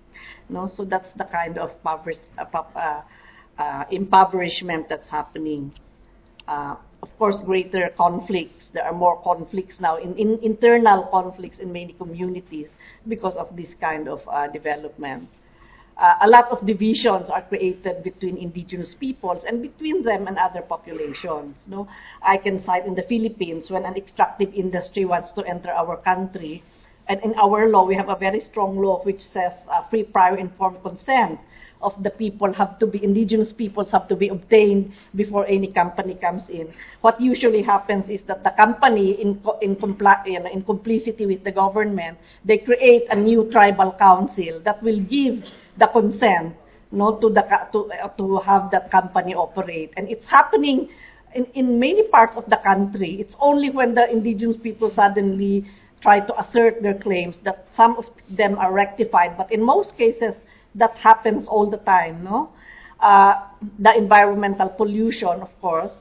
Know? So that's the kind of uh, uh, impoverishment that's happening. Of course, greater conflicts. There are more conflicts now, in, in internal conflicts in many communities because of this kind of uh, development uh, a lot of divisions are created between indigenous peoples and between them and other populations. No? I can cite in the Philippines when an extractive industry wants to enter our country, and in our law we have a very strong law which says uh, free prior informed consent of the people have to be indigenous peoples have to be obtained before any company comes in. What usually happens is that the company, in in, compli- in complicity with the government, they create a new tribal council that will give the consent no, to, the, to, uh, to have that company operate. And it's happening in, in many parts of the country. It's only when the indigenous people suddenly try to assert their claims that some of them are rectified. But in most cases, that happens all the time. No? Uh, the environmental pollution, of course,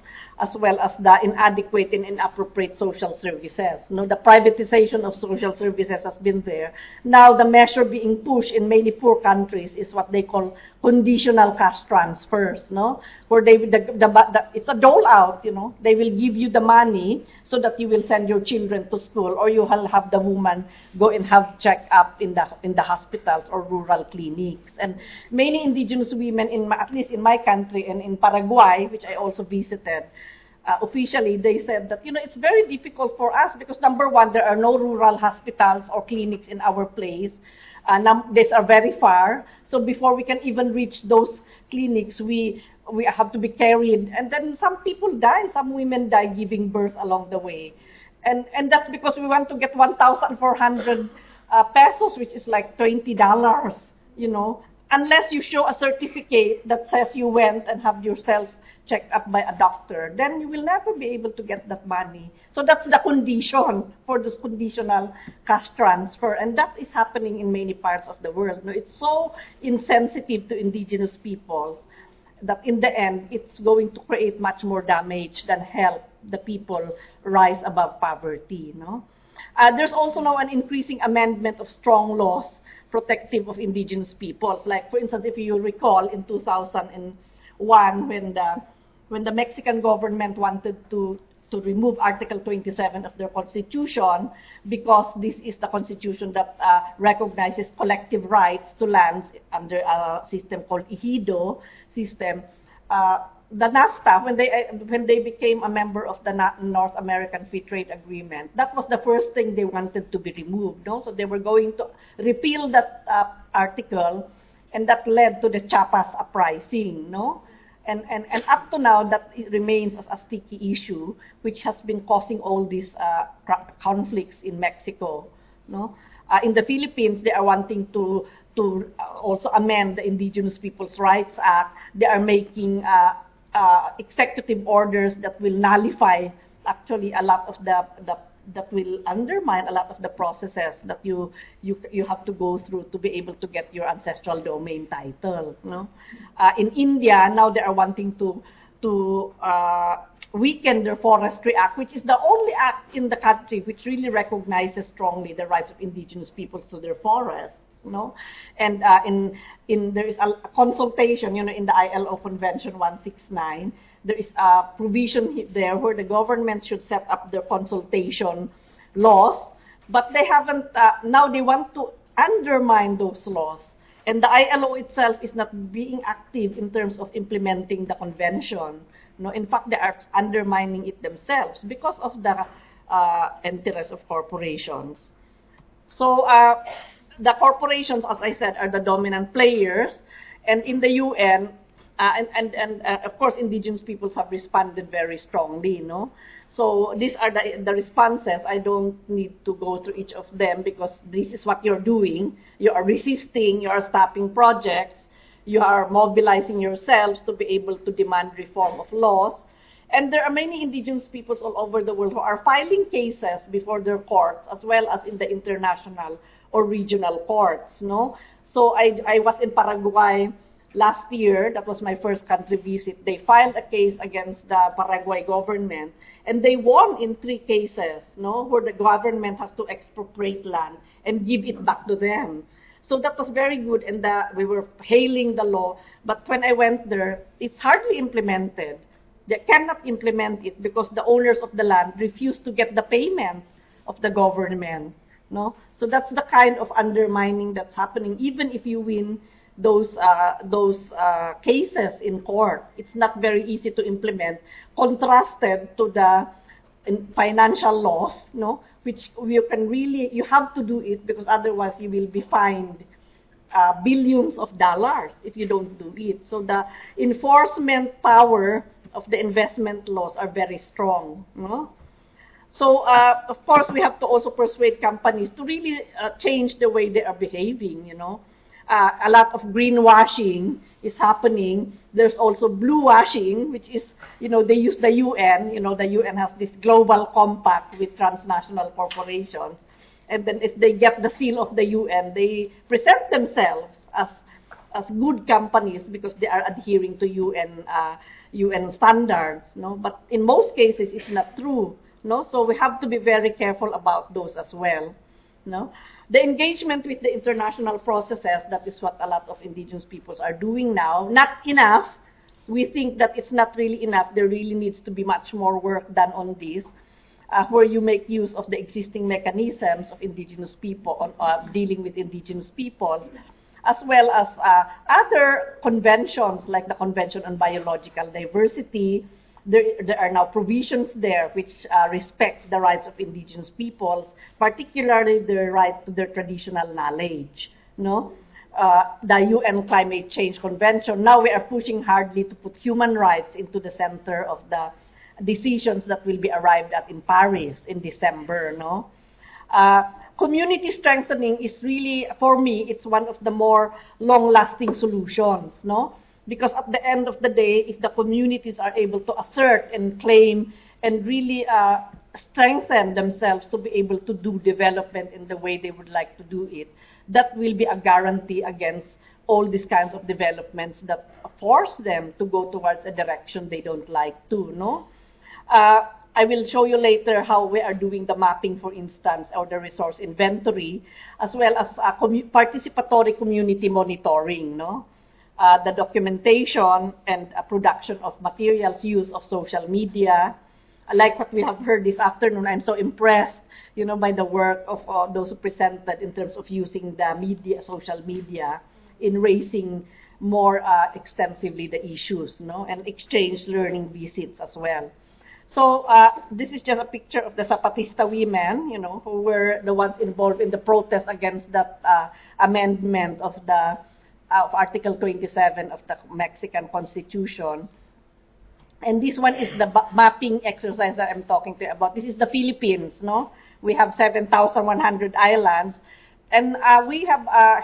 as well as the inadequate and inappropriate social services. No, the privatization of social services has been there. Now, the measure being pushed in many poor countries is what they call conditional cash transfers, no? Where they, the, the, the, it's a dole out, you know. They will give you the money so that you will send your children to school or you will have the woman go and have check up in the, in the hospitals or rural clinics. And many indigenous women, in at least in my country and in Paraguay, which I also visited, uh, officially, they said that, you know, it's very difficult for us because number one, there are no rural hospitals or clinics in our place. Uh, these are very far. So before we can even reach those clinics, we we have to be carried. And then some people die. Some women die giving birth along the way. And and that's because we want to get 1,400 uh, pesos, which is like $20, you know, unless you show a certificate that says you went and have yourself checked up by a doctor, then you will never be able to get that money. So that's the condition for this conditional cash transfer. And that is happening in many parts of the world. It's so insensitive to indigenous peoples that in the end, it's going to create much more damage than help the people rise above poverty. No? Uh, there's also now an increasing amendment of strong laws protective of indigenous peoples. Like, for instance, if you recall, in 2001, when the when the Mexican government wanted to to remove Article 27 of their constitution because this is the constitution that uh, recognizes collective rights to lands under a system called ejido system. Uh, the NAFTA, when they when they became a member of the North American Free Trade Agreement, that was the first thing they wanted to be removed. No, so they were going to repeal that uh, article, and that led to the Chiapas uprising. No, and, and, and up to now, that remains as a sticky issue, which has been causing all these uh, conflicts in Mexico. No? Uh, in the Philippines, they are wanting to, to uh, also amend the Indigenous Peoples' Rights Act. They are making uh, uh, executive orders that will nullify actually a lot of the, the that will undermine a lot of the processes that you you you have to go through to be able to get your ancestral domain title. No, uh, in India now they are wanting to to uh, weaken their Forestry Act, which is the only act in the country which really recognizes strongly the rights of indigenous peoples to their forests. No, and uh, in in there is a, consultation, you know, in the ILO Convention 169 there is a provision there where the government should set up their consultation laws, but they haven't, uh, now they want to undermine those laws. And the ILO itself is not being active in terms of implementing the convention. No, in fact, they are undermining it themselves because of the uh, interests of corporations. So uh, the corporations, as I said, are the dominant players. And in the UN, uh, and and, and uh, of course, indigenous peoples have responded very strongly, no? So these are the, the responses. I don't need to go through each of them because this is what you're doing. You are resisting, you are stopping projects, you are mobilizing yourselves to be able to demand reform of laws. And there are many indigenous peoples all over the world who are filing cases before their courts as well as in the international or regional courts, no? So I, I was in Paraguay last year, that was my first country visit, they filed a case against the Paraguay government, and they won in three cases, no, where the government has to expropriate land and give it back to them. So that was very good, and we were hailing the law. But when I went there, it's hardly implemented. They cannot implement it because the owners of the land refuse to get the payment of the government. No, so that's the kind of undermining that's happening. Even if you win those uh, those uh, cases in court. It's not very easy to implement, contrasted to the financial laws, no, which you can really you have to do it because otherwise you will be fined uh, billions of dollars if you don't do it. So the enforcement power of the investment laws are very strong, no. So uh, of course we have to also persuade companies to really uh, change the way they are behaving, you know uh, a lot of greenwashing is happening. There's also blue washing, which is, you know, they use the UN. You know, the UN has this global compact with transnational corporations. And then if they get the seal of the UN, they present themselves as, as good companies because they are adhering to UN, uh, UN standards. No? But in most cases, it's not true. No? So we have to be very careful about those as well. No? The engagement with the international processes, that is what a lot of indigenous peoples are doing now, not enough. We think that it's not really enough. There really needs to be much more work done on this, uh, where you make use of the existing mechanisms of indigenous people, on uh, dealing with indigenous peoples, as well as uh, other conventions like the Convention on Biological Diversity, there, there are now provisions there which uh, respect the rights of indigenous peoples, particularly their right to their traditional knowledge. No, uh, the UN Climate Change Convention. Now we are pushing hardly to put human rights into the center of the decisions that will be arrived at in Paris in December. No. Uh, community strengthening is really, for me, it's one of the more long-lasting solutions. No, because at the end of the day, if the communities are able to assert and claim and really uh, strengthen themselves to be able to do development in the way they would like to do it, that will be a guarantee against all these kinds of developments that force them to go towards a direction they don't like to, no? Uh, I will show you later how we are doing the mapping, for instance, or the resource inventory, as well as commu- participatory community monitoring, no? Uh, the documentation and uh, production of materials use of social media, like what we have heard this afternoon, I'm so impressed, you know, by the work of uh, those who presented in terms of using the media, social media, in raising more uh, extensively the issues, no, and exchange learning visits as well. So uh, this is just a picture of the Zapatista women, you know, who were the ones involved in the protest against that uh, amendment of the of Article 27 of the Mexican Constitution. And this one is the mapping exercise that I'm talking to you about. This is the Philippines, no? We have 7,100 islands. And uh, we have, uh,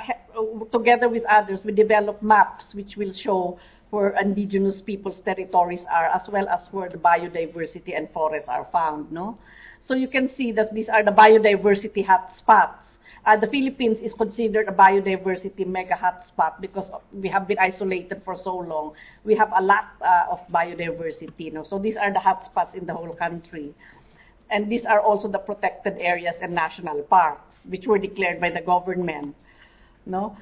together with others, we develop maps which will show where indigenous peoples' territories are, as well as where the biodiversity and forests are found, no? So you can see that these are the biodiversity hotspots. Uh, the Philippines is considered a biodiversity mega hotspot because we have been isolated for so long. We have a lot uh, of biodiversity. You know? So these are the hotspots in the whole country. And these are also the protected areas and national parks, which were declared by the government. No?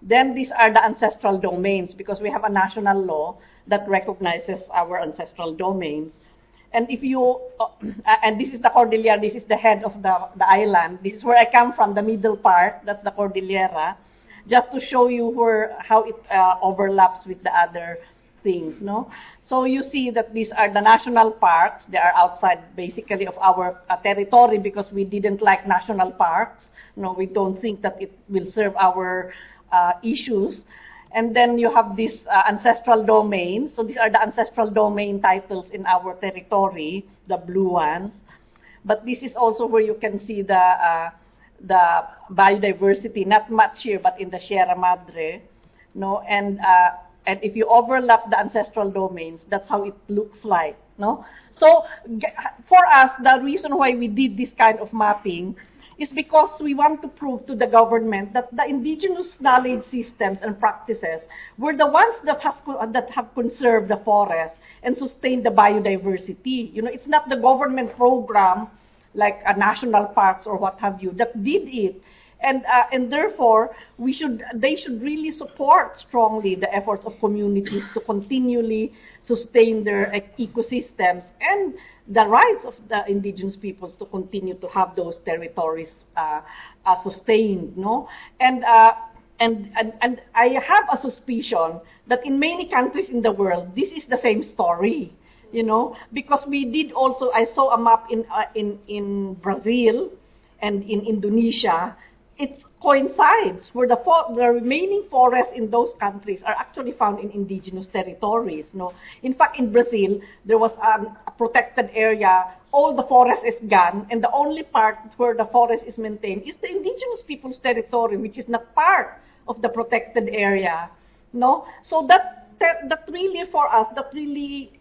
Then these are the ancestral domains because we have a national law that recognizes our ancestral domains. And if you, uh, [CLEARS THROAT] and this is the Cordillera, this is the head of the, the island. This is where I come from, the middle part, that's the Cordillera, just to show you where, how it uh, overlaps with the other things, no? So you see that these are the national parks. They are outside basically of our uh, territory because we didn't like national parks. No, we don't think that it will serve our uh, issues. And then you have these uh, ancestral domains. So these are the ancestral domain titles in our territory, the blue ones. But this is also where you can see the uh, the biodiversity, not much here, but in the Sierra Madre, no. And uh, and if you overlap the ancestral domains, that's how it looks like, no. So for us, the reason why we did this kind of mapping is because we want to prove to the government that the indigenous knowledge systems and practices were the ones that, has, that have conserved the forest and sustained the biodiversity. You know, it's not the government program like a national parks or what have you that did it. And, uh, and therefore, we should, they should really support strongly the efforts of communities to continually sustain their ecosystems and the rights of the indigenous peoples to continue to have those territories uh, uh, sustained, no? And, uh, and, and, and I have a suspicion that in many countries in the world, this is the same story, you know, because we did also, I saw a map in, uh, in, in Brazil and in Indonesia it coincides where the, for, the remaining forests in those countries are actually found in indigenous territories. No? In fact, in Brazil, there was um, a protected area, all the forest is gone, and the only part where the forest is maintained is the indigenous people's territory, which is not part of the protected area. No? So that, that really for us, that really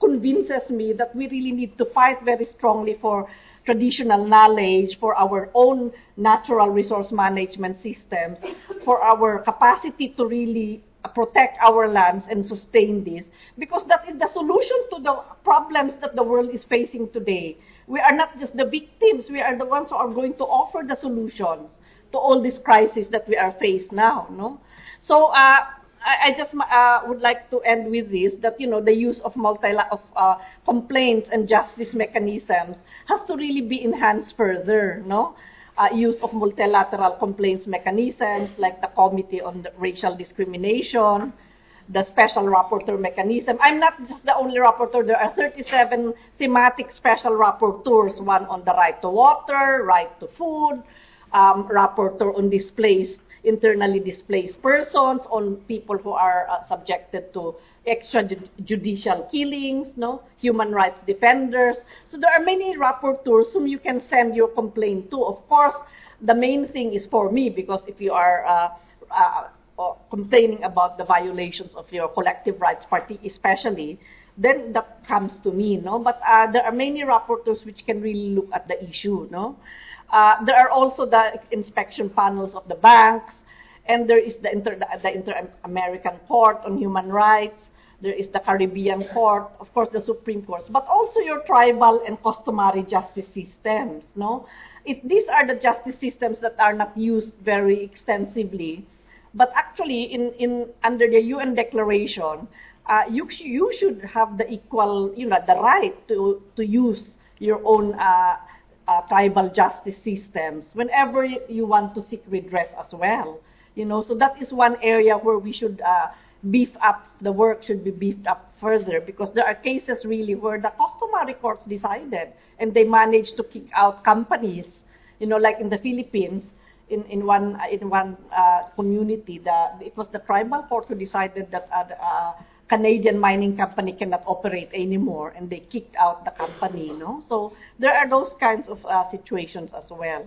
convinces me that we really need to fight very strongly for traditional knowledge, for our own natural resource management systems, for our capacity to really protect our lands and sustain this, because that is the solution to the problems that the world is facing today. We are not just the victims, we are the ones who are going to offer the solutions to all these crises that we are faced now. No? So uh, I, I just uh, would like to end with this that you know the use of multi of uh, complaints and justice mechanisms has to really be enhanced further. No, uh, use of multilateral complaints mechanisms like the Committee on Racial Discrimination, the Special Rapporteur mechanism. I'm not just the only rapporteur. There are 37 thematic special rapporteurs. One on the right to water, right to food, um, rapporteur on displaced internally displaced persons, on people who are uh, subjected to extrajudicial killings, no, human rights defenders. So there are many rapporteurs whom you can send your complaint to. Of course, the main thing is for me because if you are uh, uh, uh complaining about the violations of your collective rights party, especially, then that comes to me, no. But uh, there are many rapporteurs which can really look at the issue, no. Uh, there are also the inspection panels of the banks, and there is the, Inter, the Inter-American Court on Human Rights. There is the Caribbean Court, of course, the Supreme Court, but also your tribal and customary justice systems. No, these are the justice systems that are not used very extensively, but actually, in, in under the UN Declaration, uh, you, you should have the equal, you know, the right to, to use your own uh, uh, tribal justice systems whenever you want to seek redress as well. You know, so that is one area where we should uh, beef up, the work should be beefed up further because there are cases really where the customary courts decided and they managed to kick out companies. You know, like in the Philippines, in, in one in one uh, community, the it was the tribal court who decided that a uh, Canadian mining company cannot operate anymore, and they kicked out the company. you know so there are those kinds of uh, situations as well.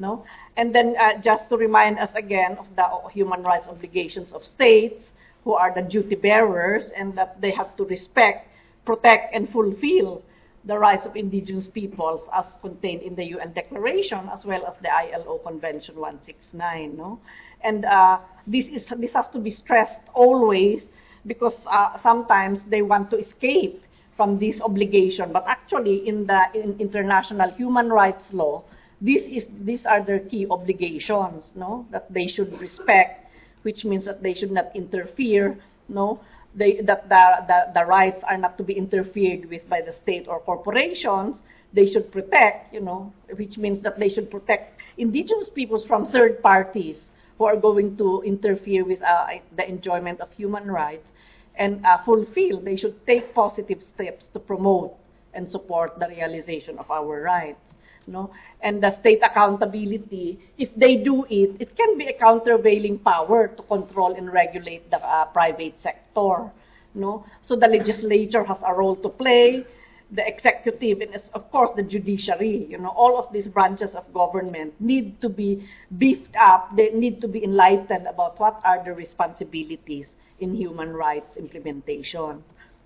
No, and then uh, just to remind us again of the human rights obligations of states who are the duty bearers, and that they have to respect, protect, and fulfill the rights of indigenous peoples as contained in the UN Declaration as well as the ILO Convention 169. No? And uh, this, is, this has to be stressed always because uh, sometimes they want to escape from this obligation. But actually, in the in international human rights law, this is, these are their key obligations no? that they should respect, which means that they should not interfere no? they, that the, the, the rights are not to be interfered with by the state or corporations. They should protect, you know, which means that they should protect indigenous peoples from third parties who are going to interfere with uh, the enjoyment of human rights and uh, fulfill. They should take positive steps to promote and support the realization of our rights. No? And the state accountability, if they do it, it can be a countervailing power to control and regulate the uh, private sector. No? So the legislature has a role to play, the executive, and of course the judiciary. You know, all of these branches of government need to be beefed up. They need to be enlightened about what are the responsibilities in human rights implementation.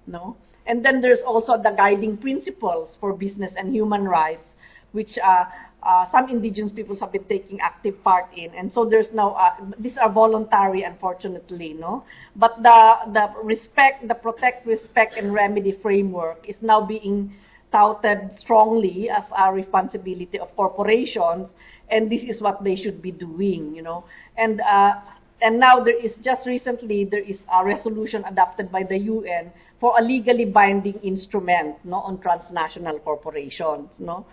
No? And then there's also the guiding principles for business and human rights which uh, uh, some indigenous peoples have been taking active part in. And so there's now, uh, these are voluntary, unfortunately, no? But the, the respect, the protect, respect, and remedy framework is now being touted strongly as a responsibility of corporations, and this is what they should be doing, you know? And, uh, and now there is, just recently, there is a resolution adopted by the UN for a legally binding instrument, no, on transnational corporations, no?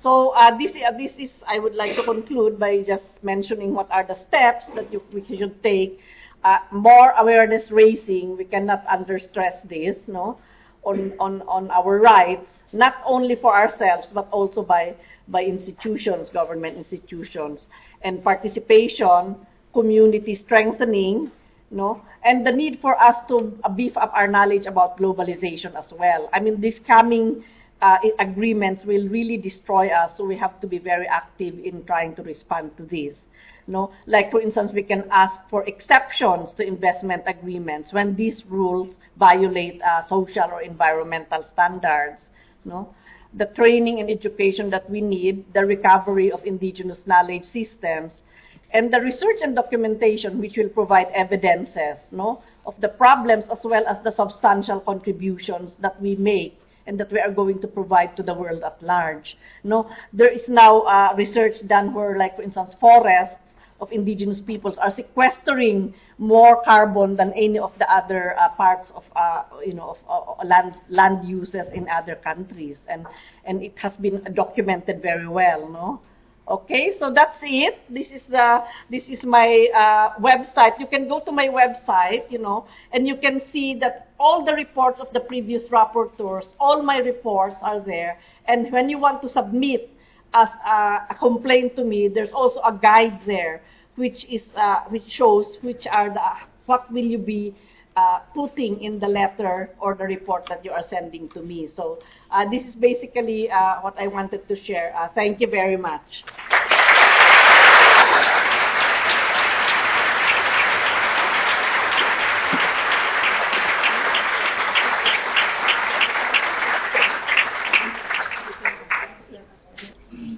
So uh, this, uh, this is, I would like to conclude by just mentioning what are the steps that you, we should take. Uh, more awareness raising, we cannot under stress this, no, on, on, on our rights, not only for ourselves, but also by, by institutions, government institutions, and participation, community strengthening, no, and the need for us to beef up our knowledge about globalization as well. I mean, this coming uh, agreements will really destroy us. So we have to be very active in trying to respond to this. No, like for instance, we can ask for exceptions to investment agreements when these rules violate uh, social or environmental standards. No, the training and education that we need, the recovery of indigenous knowledge systems, and the research and documentation which will provide evidences, no, of the problems as well as the substantial contributions that we make and that we are going to provide to the world at large. No, there is now uh, research done where, like for instance, forests of indigenous peoples are sequestering more carbon than any of the other uh, parts of uh, you know of uh, land land uses in other countries, and and it has been documented very well. No. Okay, so that's it. This is the this is my uh, website. You can go to my website, you know, and you can see that all the reports of the previous rapporteurs, all my reports are there. And when you want to submit as a, a complaint to me, there's also a guide there, which is uh, which shows which are the what will you be uh, putting in the letter or the report that you are sending to me. So uh, this is basically uh, what I wanted to share. Uh, thank you very much.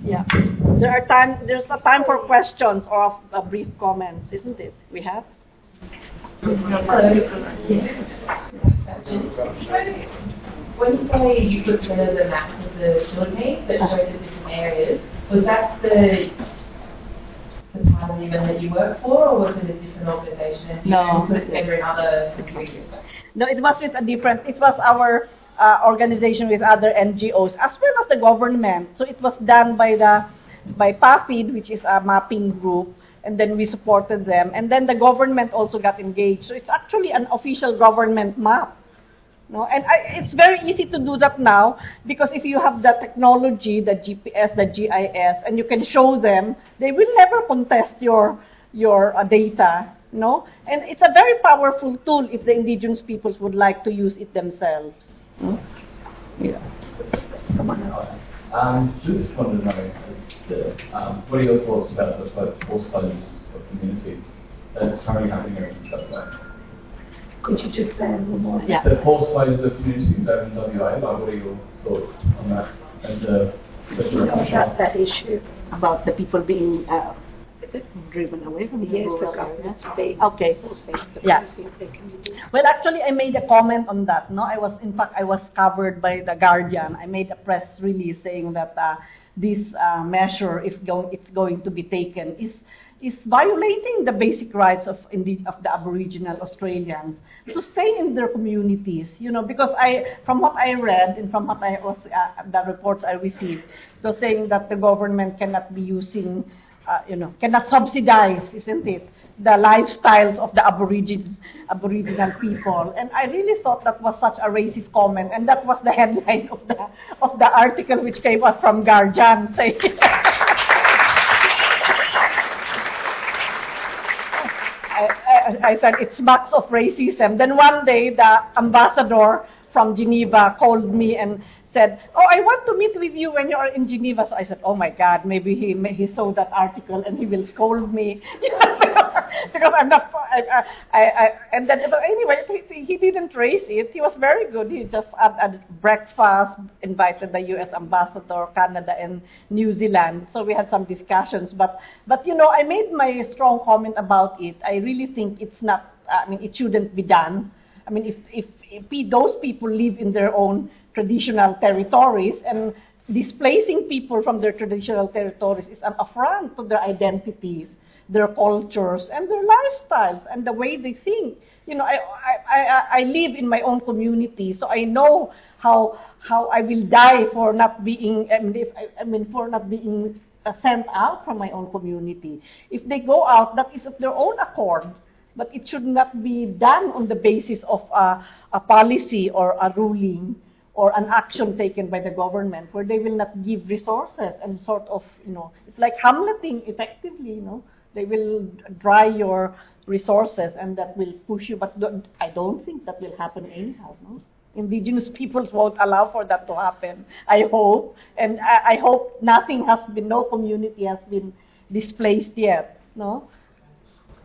Yeah, there are time. There's a time for questions or uh, brief comments, isn't it? We have. When you say you put together the maps of the Philippines that showed the different areas, was that the the part of even that you work for, or was it a different organisation? No. you input every other contributor? No, it was with a different, it was our uh, organization with other NGOs as well as the government. So it was done by the, by PAFID, which is a mapping group, and then we supported them. And then the government also got engaged. So it's actually an official government map. No? And I, it's very easy to do that now because if you have the technology, the GPS, the GIS, and you can show them, they will never contest your, your uh, data. No? And it's a very powerful tool if the indigenous peoples would like to use it themselves. Hmm? Yeah. Um, just wanted to know as to, um, what are your thoughts about the fo- forced studies of communities that's currently happening over in WA? Could you just say a little more? Yeah. The forced studies of communities over in WA, like what are your thoughts on that And, a special About reference? that issue. About the people being uh, driven away from the Yes, the rural government area. Okay. the Yeah. policy of their communities. Well, actually, I made a comment on that. No, I was, in fact, I was covered by the Guardian. I made a press release saying that uh, this uh, measure, if go- it's going to be taken, is is violating the basic rights of indeed of the Aboriginal Australians to stay in their communities. You know, because I, from what I read and from what I was, uh, the reports I received, was saying that the government cannot be using, uh, you know, cannot subsidize, isn't it? the lifestyles of the Aborigin, Aboriginal people. And I really thought that was such a racist comment, and that was the headline of the of the article which came out from Guardian [LAUGHS] saying. I said it's marks of racism. Then one day the ambassador from Geneva called me and said, "Oh, I want to meet with you when you are in Geneva." So I said, "Oh my God, maybe he he saw that article and he will scold me [LAUGHS] because I'm not." I, I, I, and then, but anyway, he, he didn't raise it. He was very good. He just had, had breakfast, invited the U.S. ambassador, Canada, and New Zealand. So we had some discussions. But but you know, I made my strong comment about it. I really think it's not. I mean, it shouldn't be done. I mean, if, if, if those people live in their own traditional territories and displacing people from their traditional territories is an affront to their identities, their cultures, and their lifestyles and the way they think. You know, I, I, I, I live in my own community, so I know how, how I will die for not being, I mean, if, I, mean for not being sent out from my own community. If they go out, that is of their own accord but it should not be done on the basis of a, a policy or a ruling or an action taken by the government where they will not give resources and sort of, you know, it's like hamleting effectively, you know. They will dry your resources and that will push you, but don't- I don't think that will happen anyhow, no? Indigenous peoples won't allow for that to happen, I hope. And I, I hope nothing has been, no community has been displaced yet, no?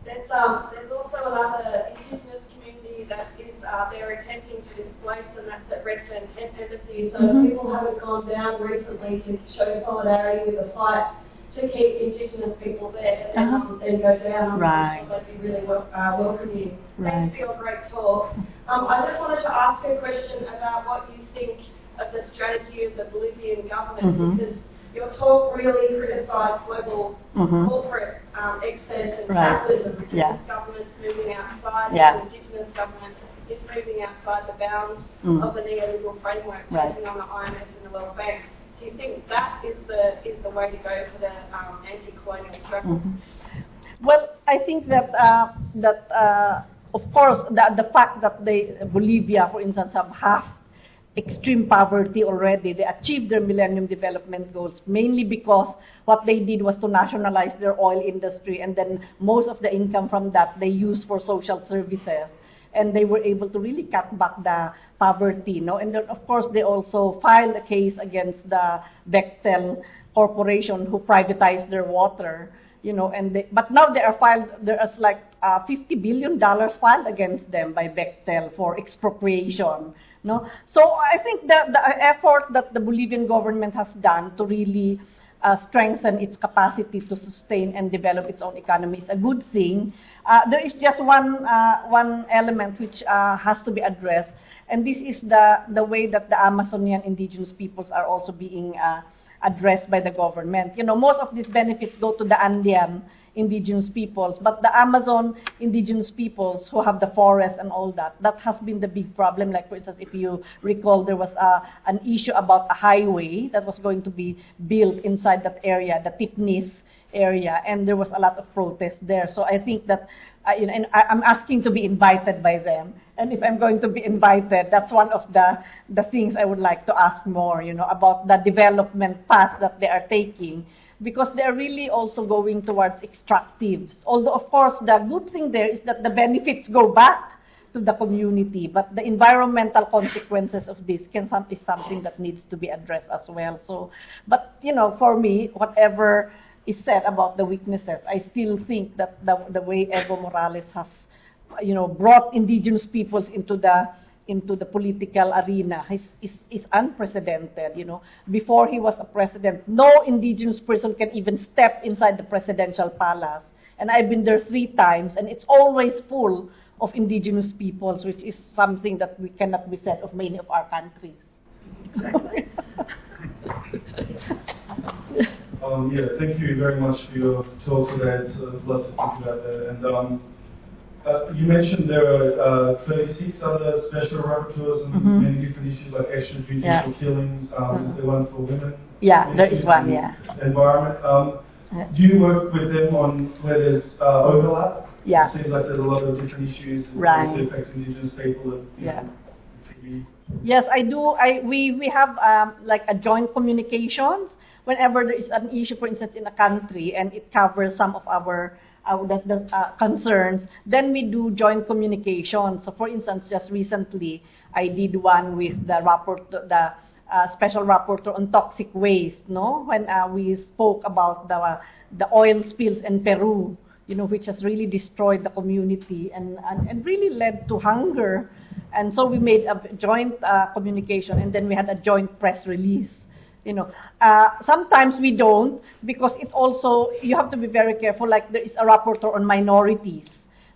There's, um, there's also another Indigenous community that is uh, they're attempting to displace, and that's at Redfern Tent Embassy. So Mhm. people haven't gone down recently to show solidarity with the fight to keep Indigenous people there, and then, Uh-huh. um, then go down. I'm Right. sure they'd be really wel- uh, welcoming. Right. Thanks for your great talk. Um, I just wanted to ask a question about what you think of the strategy of the Bolivian government, Mhm. because your talk really criticised global Mhm. corporate um, excess and Right. capitalism because Yeah. government's moving outside, Yeah. the indigenous government is moving outside the bounds Mm. of the neoliberal framework, Right. taking on the IMF and the World Bank. Do you think that is the is the way to go for the um, anti-colonial struggles? Mhm. Well, I think that uh, that uh, of course the the fact that they Bolivia, for instance, have half extreme poverty already. They achieved their Millennium Development Goals mainly because what they did was to nationalize their oil industry, and then most of the income from that they used for social services. And they were able to really cut back the poverty, no? And then, of course, they also filed a case against the Bechtel Corporation who privatized their water you know, and they, but now they are filed, there is like uh, 50 billion dollars filed against them by Bechtel for expropriation, no? So I think that the effort that the Bolivian government has done to really uh, strengthen its capacity to sustain and develop its own economy is a good thing. Uh, there is just one uh, one element which uh, has to be addressed, and this is the the way that the Amazonian indigenous peoples are also being uh, addressed by the government. You know, most of these benefits go to the Andean indigenous peoples, but the Amazon indigenous peoples who have the forest and all that, that has been the big problem. Like, for instance, if you recall, there was a, an issue about a highway that was going to be built inside that area, the Tipnis area, and there was a lot of protest there. So I think that, uh, you know, and I, I'm asking to be invited by them. And if I'm going to be invited, that's one of the, the things I would like to ask more, you know, about the development path that they are taking because they're really also going towards extractives. Although, of course, the good thing there is that the benefits go back to the community, but the environmental consequences of this can some, is something that needs to be addressed as well. So, but you know, for me, whatever is said about the weaknesses, I still think that the, the way Evo Morales has, you know, brought indigenous peoples into the into the political arena is, is, is unprecedented. You know, before he was a president, no indigenous person can even step inside the presidential palace. And I've been there three times, and it's always full of indigenous peoples, which is something that we cannot be said of many of our countries. [LAUGHS] um, yeah, thank you very much for your talk today. It's a lot to think about there. And um, uh, you mentioned there are uh, 36 other special rapporteurs on Mhm. many different issues like extrajudicial Yeah. killings. Um, Mhm. Is there one for women? Yeah, there is one, yeah. Environment. Um, Yeah. do you work with them on where there's uh, overlap? Yeah. It seems like there's a lot of different issues that Right. also affect Indigenous people. And, Yeah. know, Yes, I do. I we we have um, like a joint communications whenever there is an issue, for instance, in a country and it covers some of our our the, the, uh, concerns. Then we do joint communications. So, for instance, just recently I did one with the rapport the uh, special rapporteur on toxic waste. No, when uh, we spoke about the the oil spills in Peru. You know, which has really destroyed the community and, and, and really led to hunger. And so we made a joint uh, communication, and then we had a joint press release. You know, uh, sometimes we don't because it also you have to be very careful. Like there is a rapporteur on minorities,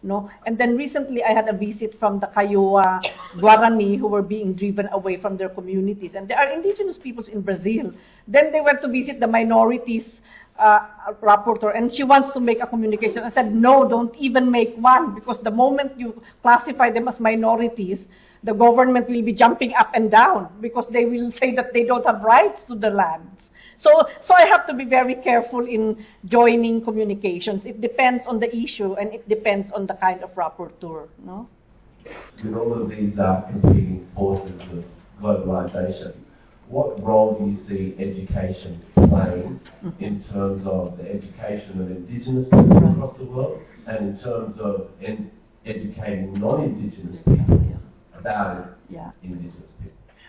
no. And then recently I had a visit from the Kaiowá Guarani who were being driven away from their communities, and there are indigenous peoples in Brazil. Then they went to visit the minorities uh, rapporteur, and she wants to make a communication. I said, no, don't even make one, because the moment you classify them as minorities, the government will be jumping up and down, because they will say that they don't have rights to the lands. So, so I have to be very careful in joining communications. It depends on the issue, and it depends on the kind of rapporteur, no? With all of these uh, competing forces of globalisation, what role do you see education playing in terms of the education of Indigenous people across the world and in terms of educating non-Indigenous people about Yeah.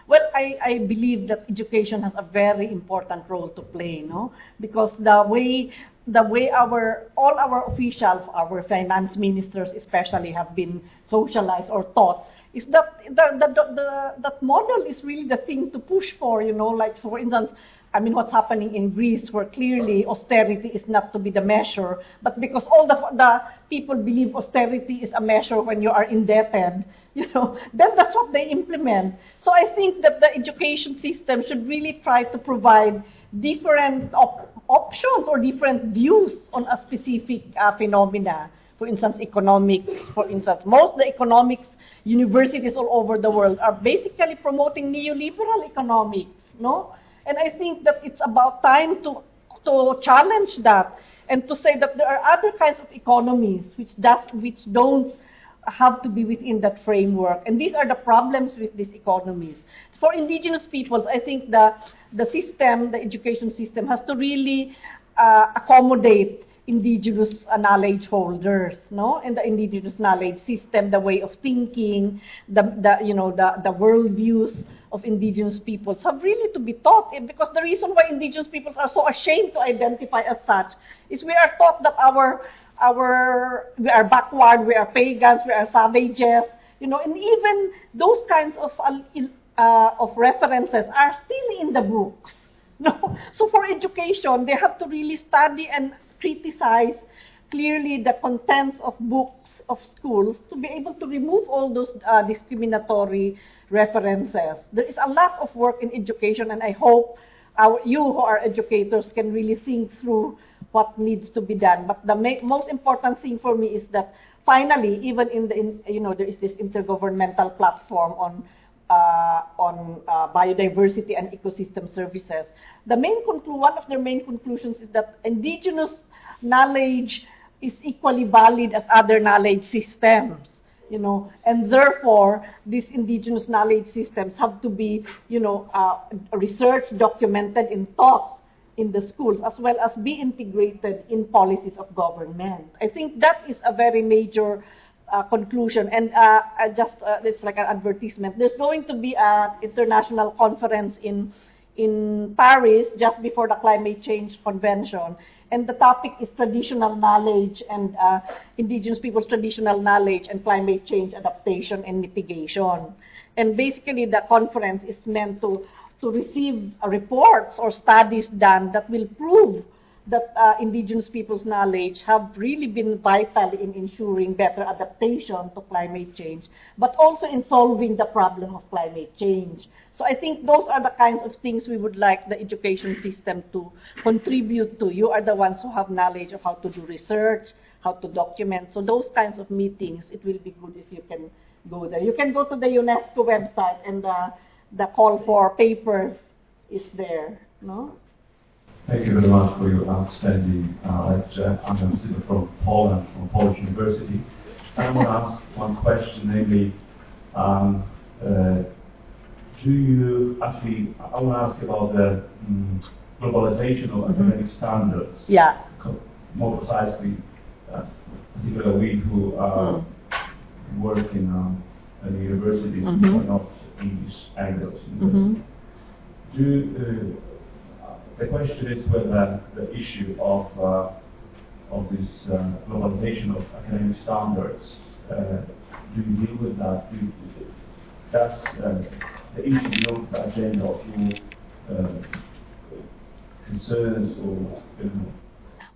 Well, I, I believe that education has a very important role to play, no? Because the way the way our all our officials, our finance ministers especially, have been socialized or taught is that the, the, the, the that model is really the thing to push for, you know, like so for instance, I mean, what's happening in Greece, where clearly austerity is not to be the measure, but because all the, the people believe austerity is a measure when you are indebted, [LAUGHS] you know, then that's what they implement. So I think that the education system should really try to provide different op- options or different views on a specific uh, phenomena. For instance, economics. For instance, most of the economics universities all over the world are basically promoting neoliberal economics, no? And I think that it's about time to, to challenge that and to say that there are other kinds of economies which, does, which don't have to be within that framework. And these are the problems with these economies. For indigenous peoples, I think the, the system, the education system, has to really uh, accommodate indigenous uh, knowledge holders, no, and the indigenous knowledge system, the way of thinking, the, the you know the the worldviews of indigenous peoples have really to be taught. eh, Because the reason why indigenous peoples are so ashamed to identify as such is we are taught that our our we are backward, we are pagans, we are savages, you know, and even those kinds of uh, uh, of references are still in the books. [LAUGHS] No, so for education, they have to really study and criticize clearly the contents of books of schools to be able to remove all those uh, discriminatory references. There is a lot of work in education, and I hope our, you who are educators can really think through what needs to be done. But the ma- most important thing for me is that finally, even in the, in, you know, there is this intergovernmental platform on uh, on uh, biodiversity and ecosystem services. The main conclu- one of their main conclusions is that indigenous knowledge is equally valid as other knowledge systems you know, and therefore these indigenous knowledge systems have to be, you know, uh, researched, documented, and taught in the schools, as well as be integrated in policies of government. I think that is a very major uh, conclusion, and uh, just uh, it's like an advertisement. There's going to be an international conference in in Paris just before the climate change convention, and the topic is traditional knowledge and uh, indigenous people's traditional knowledge and climate change adaptation and mitigation. And basically, the conference is meant to to receive reports or studies done that will prove that uh, indigenous people's knowledge have really been vital in ensuring better adaptation to climate change, but also in solving the problem of climate change. So I think those are the kinds of things we would like the education system to contribute to. You are the ones who have knowledge of how to do research, how to document. So those kinds of meetings, it will be good if you can go there. You can go to the UNESCO website and the, the call for papers is there. No? Thank you very much for your outstanding uh, lecture. I'm going to sit from Poland, from Polish University. I want to ask one question, namely, um, uh, do you actually, I want to ask about the um, globalization of Mhm. academic standards. Yeah. More precisely, uh, particularly we who uh, work in um, universities Mhm. who are not English Anglos Mhm. do uh, the question is whether the issue of uh, of this uh, globalization of academic standards uh, do you deal with that? Do you, the issue to the agenda of your concerns or you know,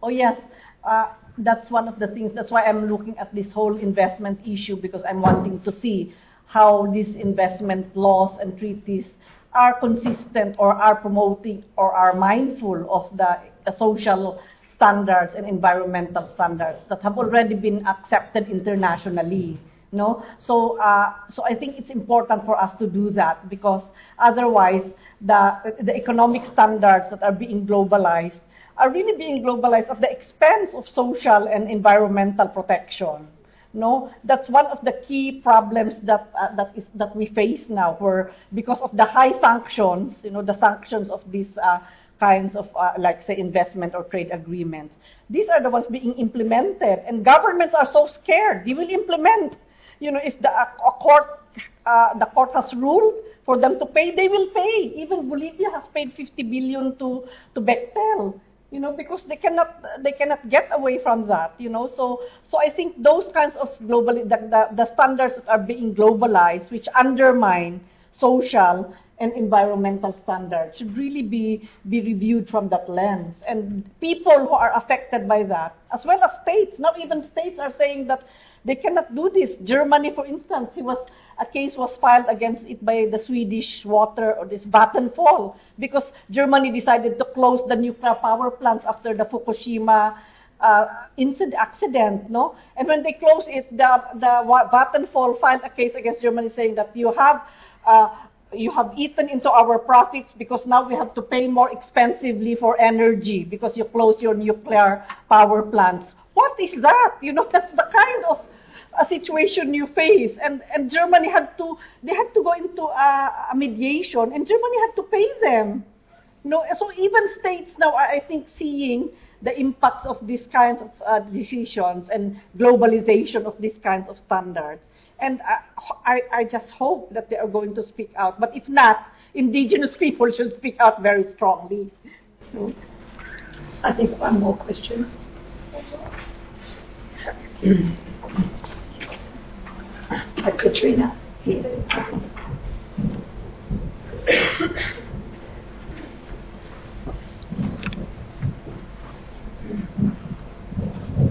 Oh, yes. Uh, that's one of the things. That's why I'm looking at this whole investment issue because I'm wanting to see how these investment laws and treaties are consistent or are promoting or are mindful of the social standards and environmental standards that have already been accepted internationally. No, so uh, so I think it's important for us to do that because otherwise the the economic standards that are being globalized are really being globalized at the expense of social and environmental protection. No, that's one of the key problems that uh, that is that we face now, where because of the high sanctions, you know, the sanctions of these uh, kinds of uh, like say investment or trade agreements, these are the ones being implemented, and governments are so scared they will implement. You know, if the a court uh, the court has ruled for them to pay, they will pay. Even Bolivia has paid 50 billion to to Bechtel you know, because they cannot they cannot get away from that, you know. So so I think those kinds of global the, the, the standards that are being globalized, which undermine social and environmental standards, should really be be reviewed from that lens. And people who are affected by that, as well as states, not even states are saying that they cannot do this. Germany, for instance, he was a case was filed against it by the Swedish water or this Vattenfall because Germany decided to close the nuclear power plants after the Fukushima uh, incident accident, no? And when they closed it, the the Vattenfall filed a case against Germany saying that you have uh, you have eaten into our profits because now we have to pay more expensively for energy because you close your nuclear power plants. What is that? You know, [LAUGHS] that's the kind of a situation you face. And and Germany had to they had to go into a, a mediation and Germany had to pay them. No so even states now are I think seeing the impacts of these kinds of uh, decisions and globalization of these kinds of standards. And I, I, I just hope that they are going to speak out. But if not indigenous [LAUGHS] people should speak out very strongly. I think one more question. [CLEARS THROAT] Uh, Katrina. Here.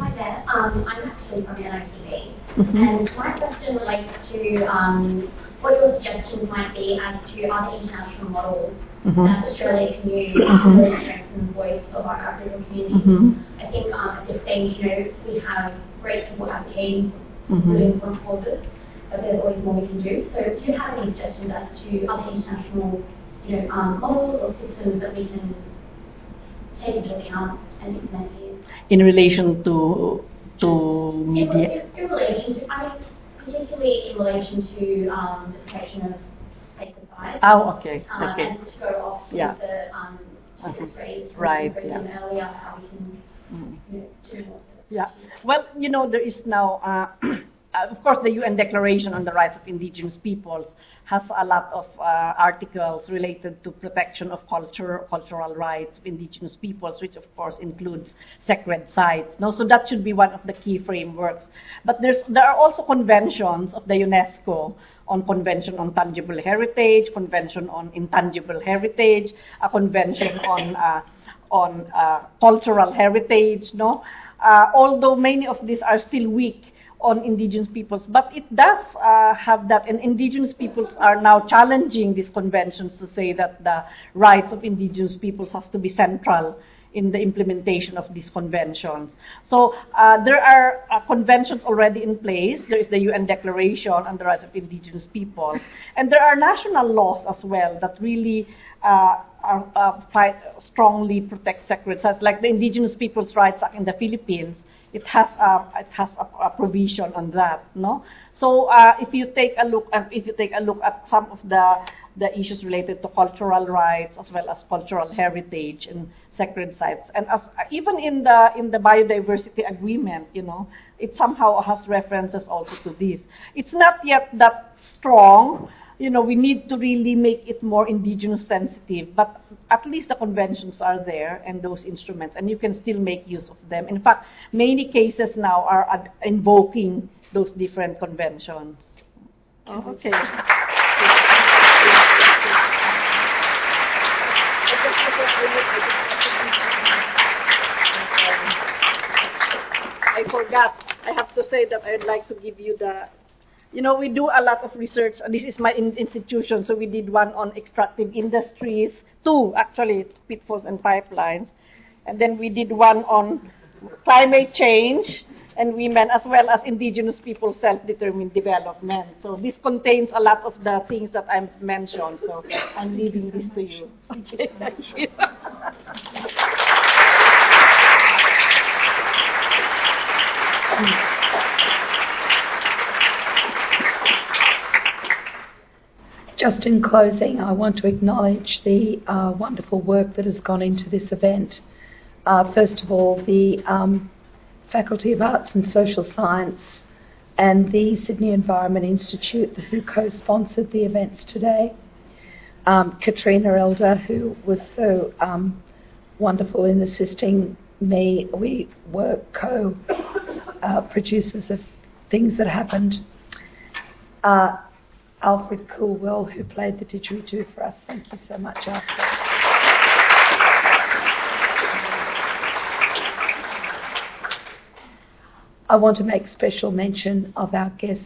Hi there. Um, I'm actually from NITV, and my question relates to um, what your suggestions might be as to other international models Mhm. that Australia can use Mhm. to strengthen the voice of our Aboriginal community. Mhm. I think um, at this stage, you know, we have great people advocating Mhm. really important causes, but there's always more we can do. So do you have any suggestions as to other international, you know, um, models or systems that we can take into account and implement here? In relation to to media. in, in relation to, I mean, particularly in relation to um, the protection of sacred sites. Oh, okay, Uh, okay. And to go off Yeah. the um, raised Right, yeah. earlier, how we can Mm. you know, do more. Yeah. Well, you know, there is now, uh, [CLEARS THROAT] uh, of course, the UN Declaration on the Rights of Indigenous Peoples has a lot of uh, articles related to protection of culture, cultural rights of indigenous peoples, which of course includes sacred sites. No, so that should be one of the key frameworks. But there are also conventions of the UNESCO on Convention on Tangible Heritage, Convention on Intangible Heritage, a convention on uh, on uh, cultural heritage. No, uh, although many of these are still weak on indigenous peoples, but it does uh, have that, and indigenous peoples are now challenging these conventions to say that the rights of indigenous peoples has to be central in the implementation of these conventions. So uh, there are uh, conventions already in place. There is the UN Declaration on the Rights of Indigenous Peoples, and there are national laws as well that really uh, are, uh, fight, strongly protect sacred sites, like the Indigenous Peoples' Rights Act in the Philippines it has a, it has a, a provision on that, no. So uh, if you take a look, uh, if you take a look at some of the the issues related to cultural rights as well as cultural heritage and sacred sites, and as even in the in the biodiversity agreement, you know, it somehow has references also to this. It's not yet that strong. You know, we need to really make it more indigenous sensitive, but at least the conventions are there and those instruments, and you can still make use of them. In fact, many cases now are invoking those different conventions. Oh, okay. I forgot. I have to say that I'd like to give you the you know, we do a lot of research. And this is my in- institution, so we did one on extractive industries, two actually, pitfalls and pipelines, and then we did one on climate change and women, as well as indigenous people self-determined development. So this contains a lot of the things that I mentioned. So I'm leaving this to you. You. Just in closing, I want to acknowledge the uh, wonderful work that has gone into this event. Uh, first of all, the um, Faculty of Arts and Social Science and the Sydney Environment Institute who co-sponsored the events today. Um, Katrina Elder, who was so um, wonderful in assisting me. We were co-producers of things that happened. Uh, Alfred Coolwell, who played the didgeridoo for us. Thank you so much, Alfred. I want to make special mention of our guests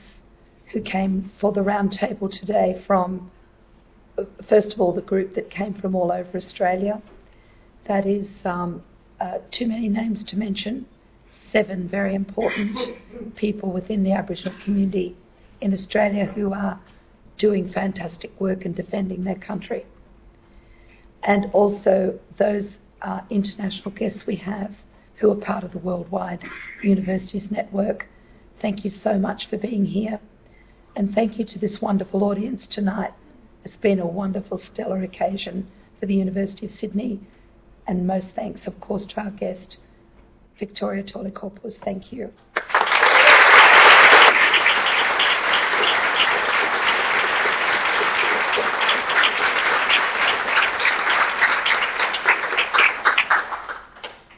who came for the roundtable today from, first of all, the group that came from all over Australia. That is um, uh, too many names to mention. Seven very important people within the Aboriginal community in Australia who are doing fantastic work and defending their country. And also those uh, international guests we have who are part of the Worldwide Universities Network. Thank you so much for being here. And thank you to this wonderful audience tonight. It's been a wonderful, stellar occasion for the University of Sydney. And most thanks, of course, to our guest, Victoria Tauli-Corpuz. Thank you.